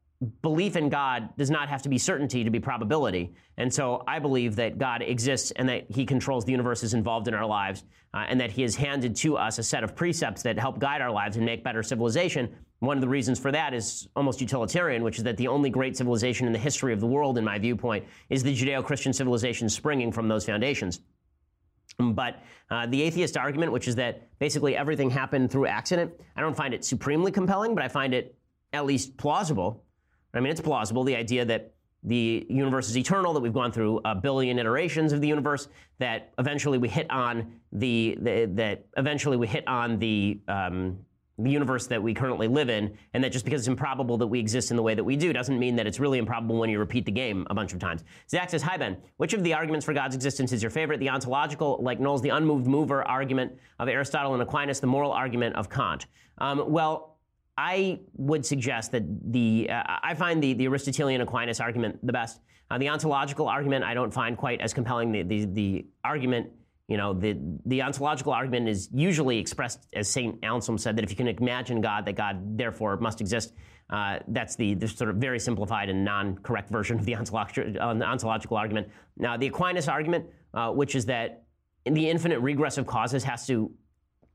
belief in God does not have to be certainty to be probability. And so I believe that God exists and that He controls the universe, is involved in our lives, uh, and that He has handed to us a set of precepts that help guide our lives and make better civilization. One of the reasons for that is almost utilitarian, which is that the only great civilization in the history of the world, in my viewpoint, is the Judeo Christian civilization springing from those foundations. But uh, the atheist argument, which is that basically everything happened through accident, I don't find it supremely compelling, but I find it at least plausible. I mean, it's plausible the idea that the universe is eternal, that we've gone through a billion iterations of the universe, that eventually we hit on the, the that eventually we hit on the um, the universe that we currently live in, and that just because it's improbable that we exist in the way that we do doesn't mean that it's really improbable when you repeat the game a bunch of times. Zach says, Hi, Ben. Which of the arguments for God's existence is your favorite? The ontological, like Knowles, the unmoved mover argument of Aristotle and Aquinas, the moral argument of Kant? Um, well, I would suggest that the uh, I find the, the Aristotelian Aquinas argument the best. Uh, the ontological argument I don't find quite as compelling. The, the, the argument, you know, the, the ontological argument is usually expressed as St. Anselm said, that if you can imagine God, that God therefore must exist. Uh, that's the, the, sort of very simplified and non-correct version of the ontological, uh, the ontological argument. Now, the Aquinas argument, uh, which is that the infinite regress of causes has to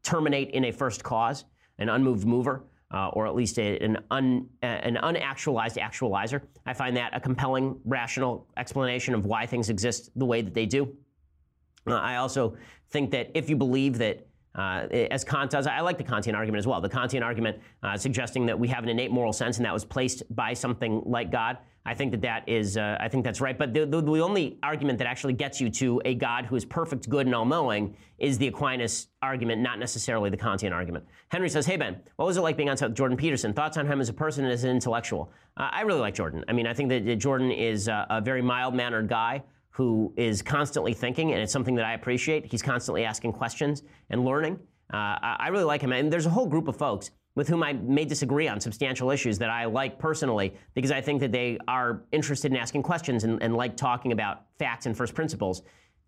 terminate in a first cause, an unmoved mover uh, or at least a, an, un, an unactualized actualizer. I find that a compelling, rational explanation of why things exist the way that they do. Uh, I also think that if you believe that uh, as Kant does. I like the Kantian argument as well. The Kantian argument uh, suggesting that we have an innate moral sense and that was placed by something like God. I think that that is, uh, I think that's right. But the, the, the, only argument that actually gets you to a God who is perfect, good, and all-knowing is the Aquinas argument, not necessarily the Kantian argument. Henry says, "Hey Ben, what was it like being on Jordan Peterson? Thoughts on him as a person and as an intellectual? Uh, I really like Jordan. I mean, I think that Jordan is a very mild-mannered guy." Who is constantly thinking, and it's something that I appreciate. He's constantly asking questions and learning. Uh, I really like him. And there's a whole group of folks with whom I may disagree on substantial issues that I like personally because I think that they are interested in asking questions and, and like talking about facts and first principles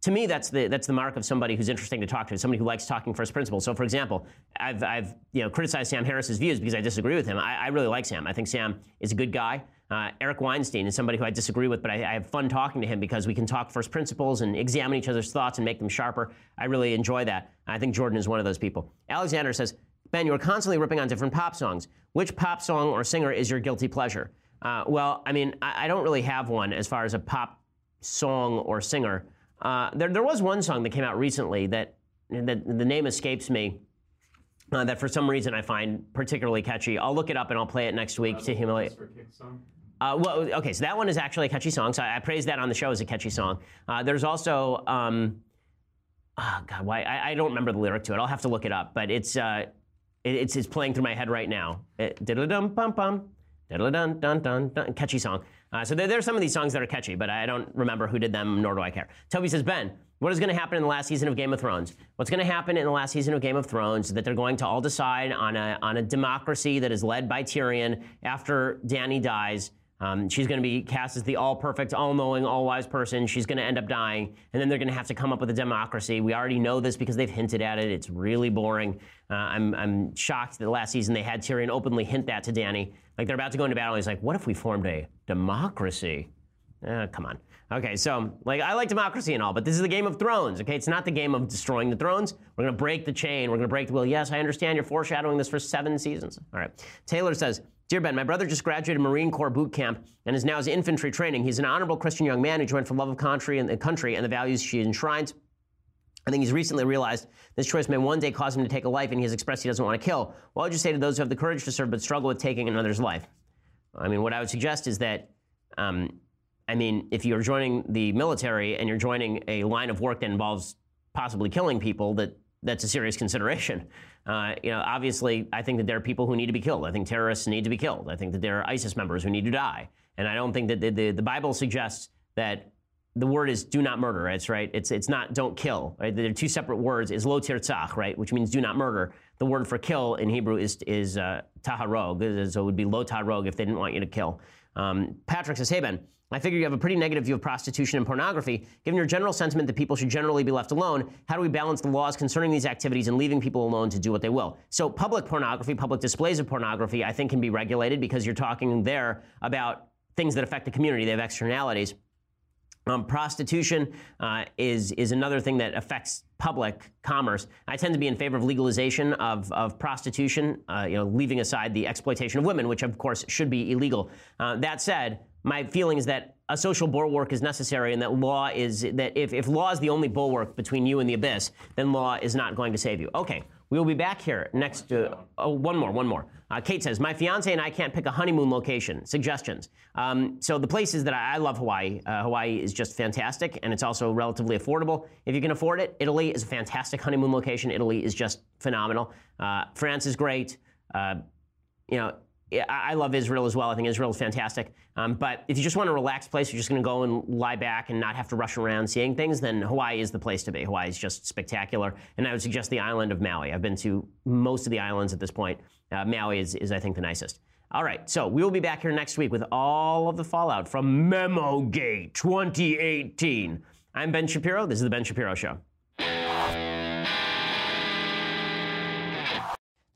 to me, that's the that's the mark of somebody who's interesting to talk to, somebody who likes talking first principles. So, for example, I've, I've you know criticized Sam Harris's views because I disagree with him. I, I really like Sam. I think Sam is a good guy. Uh, Eric Weinstein is somebody who I disagree with, but I, I, have fun talking to him because we can talk first principles and examine each other's thoughts and make them sharper. I really enjoy that. I think Jordan is one of those people. Alexander says, Ben, you are constantly ripping on different pop songs. Which pop song or singer is your guilty pleasure? Uh, well, I mean, I, I don't really have one as far as a pop song or singer. Uh, there, there was one song that came out recently that, that the name escapes me. Uh, that for some reason I find particularly catchy. I'll look it up and I'll play it next week to humiliate. Uh, well, okay, so that one is actually a catchy song. So I, I praise that on the show as a catchy song. Uh, there's also, um, oh God, why I, I, don't remember the lyric to it. I'll have to look it up, but it's uh, it, it's, it's playing through my head right now. Diddle dum bum bum, diddle dun dun dun dun. Catchy song. Uh, so there, there, are some of these songs that are catchy, but I don't remember who did them, nor do I care. Toby says, Ben, what is going to happen in the last season of Game of Thrones? What's going to happen in the last season of Game of Thrones that they're going to all decide on a, on a democracy that is led by Tyrion after Dany dies. Um, she's going to be cast as the all perfect, all knowing, all wise person. She's going to end up dying, and then they're going to have to come up with a democracy. We already know this because they've hinted at it. It's really boring. Uh, I'm, I'm shocked that last season they had Tyrion openly hint that to Dany. Like they're about to go into battle. He's like, what if we formed a democracy? Uh, come on. Okay, so like I like democracy and all, but this is the Game of Thrones. Okay, it's not the game of destroying the thrones. We're gonna break the chain. We're gonna break the will. Yes, I understand you're foreshadowing this for seven seasons. All right. Taylor says, Dear Ben, my brother just graduated Marine Corps boot camp and is now as infantry training. He's an honorable Christian young man who joined for love of country and the country and the values she enshrines. I think he's recently realized this choice may one day cause him to take a life, and he has expressed he doesn't want to kill. What would you say to those who have the courage to serve but struggle with taking another's life? I mean, what I would suggest is that, um, I mean, if you're joining the military and you're joining a line of work that involves possibly killing people, that that's a serious consideration. Uh, you know, obviously, I think that there are people who need to be killed. I think terrorists need to be killed. I think that there are ISIS members who need to die. And I don't think that the, the, the Bible suggests that the word is do not murder. It's right. It's it's not don't kill. Right? They're two separate words. Is lo tirtzach, right, which means do not murder. The word for kill in Hebrew is is uh, taharog. So it would be lo taharog if they didn't want you to kill. Um, Patrick says, "Hey Ben, I figure you have a pretty negative view of prostitution and pornography. Given your general sentiment that people should generally be left alone, how do we balance the laws concerning these activities and leaving people alone to do what they will? So, public pornography, public displays of pornography, I think can be regulated because you're talking there about things that affect the community, they have externalities. Um, prostitution uh, is is another thing that affects public commerce. I tend to be in favor of legalization of, of prostitution, uh, you know, leaving aside the exploitation of women, which of course should be illegal. Uh, that said, my feeling is that a social bulwark is necessary and that law is that if, if law is the only bulwark between you and the abyss, then law is not going to save you. Okay, we will be back here next. Uh, oh, one more, one more. Uh, Kate says, My fiance and I can't pick a honeymoon location. Suggestions. Um, so, the places that I, I love Hawaii, uh, Hawaii is just fantastic and it's also relatively affordable. If you can afford it, Italy is a fantastic honeymoon location. Italy is just phenomenal. Uh, France is great. Uh, you know, I love Israel as well. I think Israel is fantastic. Um, but if you just want a relaxed place, you're just going to go and lie back and not have to rush around seeing things, then Hawaii is the place to be. Hawaii is just spectacular. And I would suggest the island of Maui. I've been to most of the islands at this point. Uh, Maui is, is, I think, the nicest. All right, so we will be back here next week with all of the fallout from MemoGate 2018. I'm Ben Shapiro. This is The Ben Shapiro Show.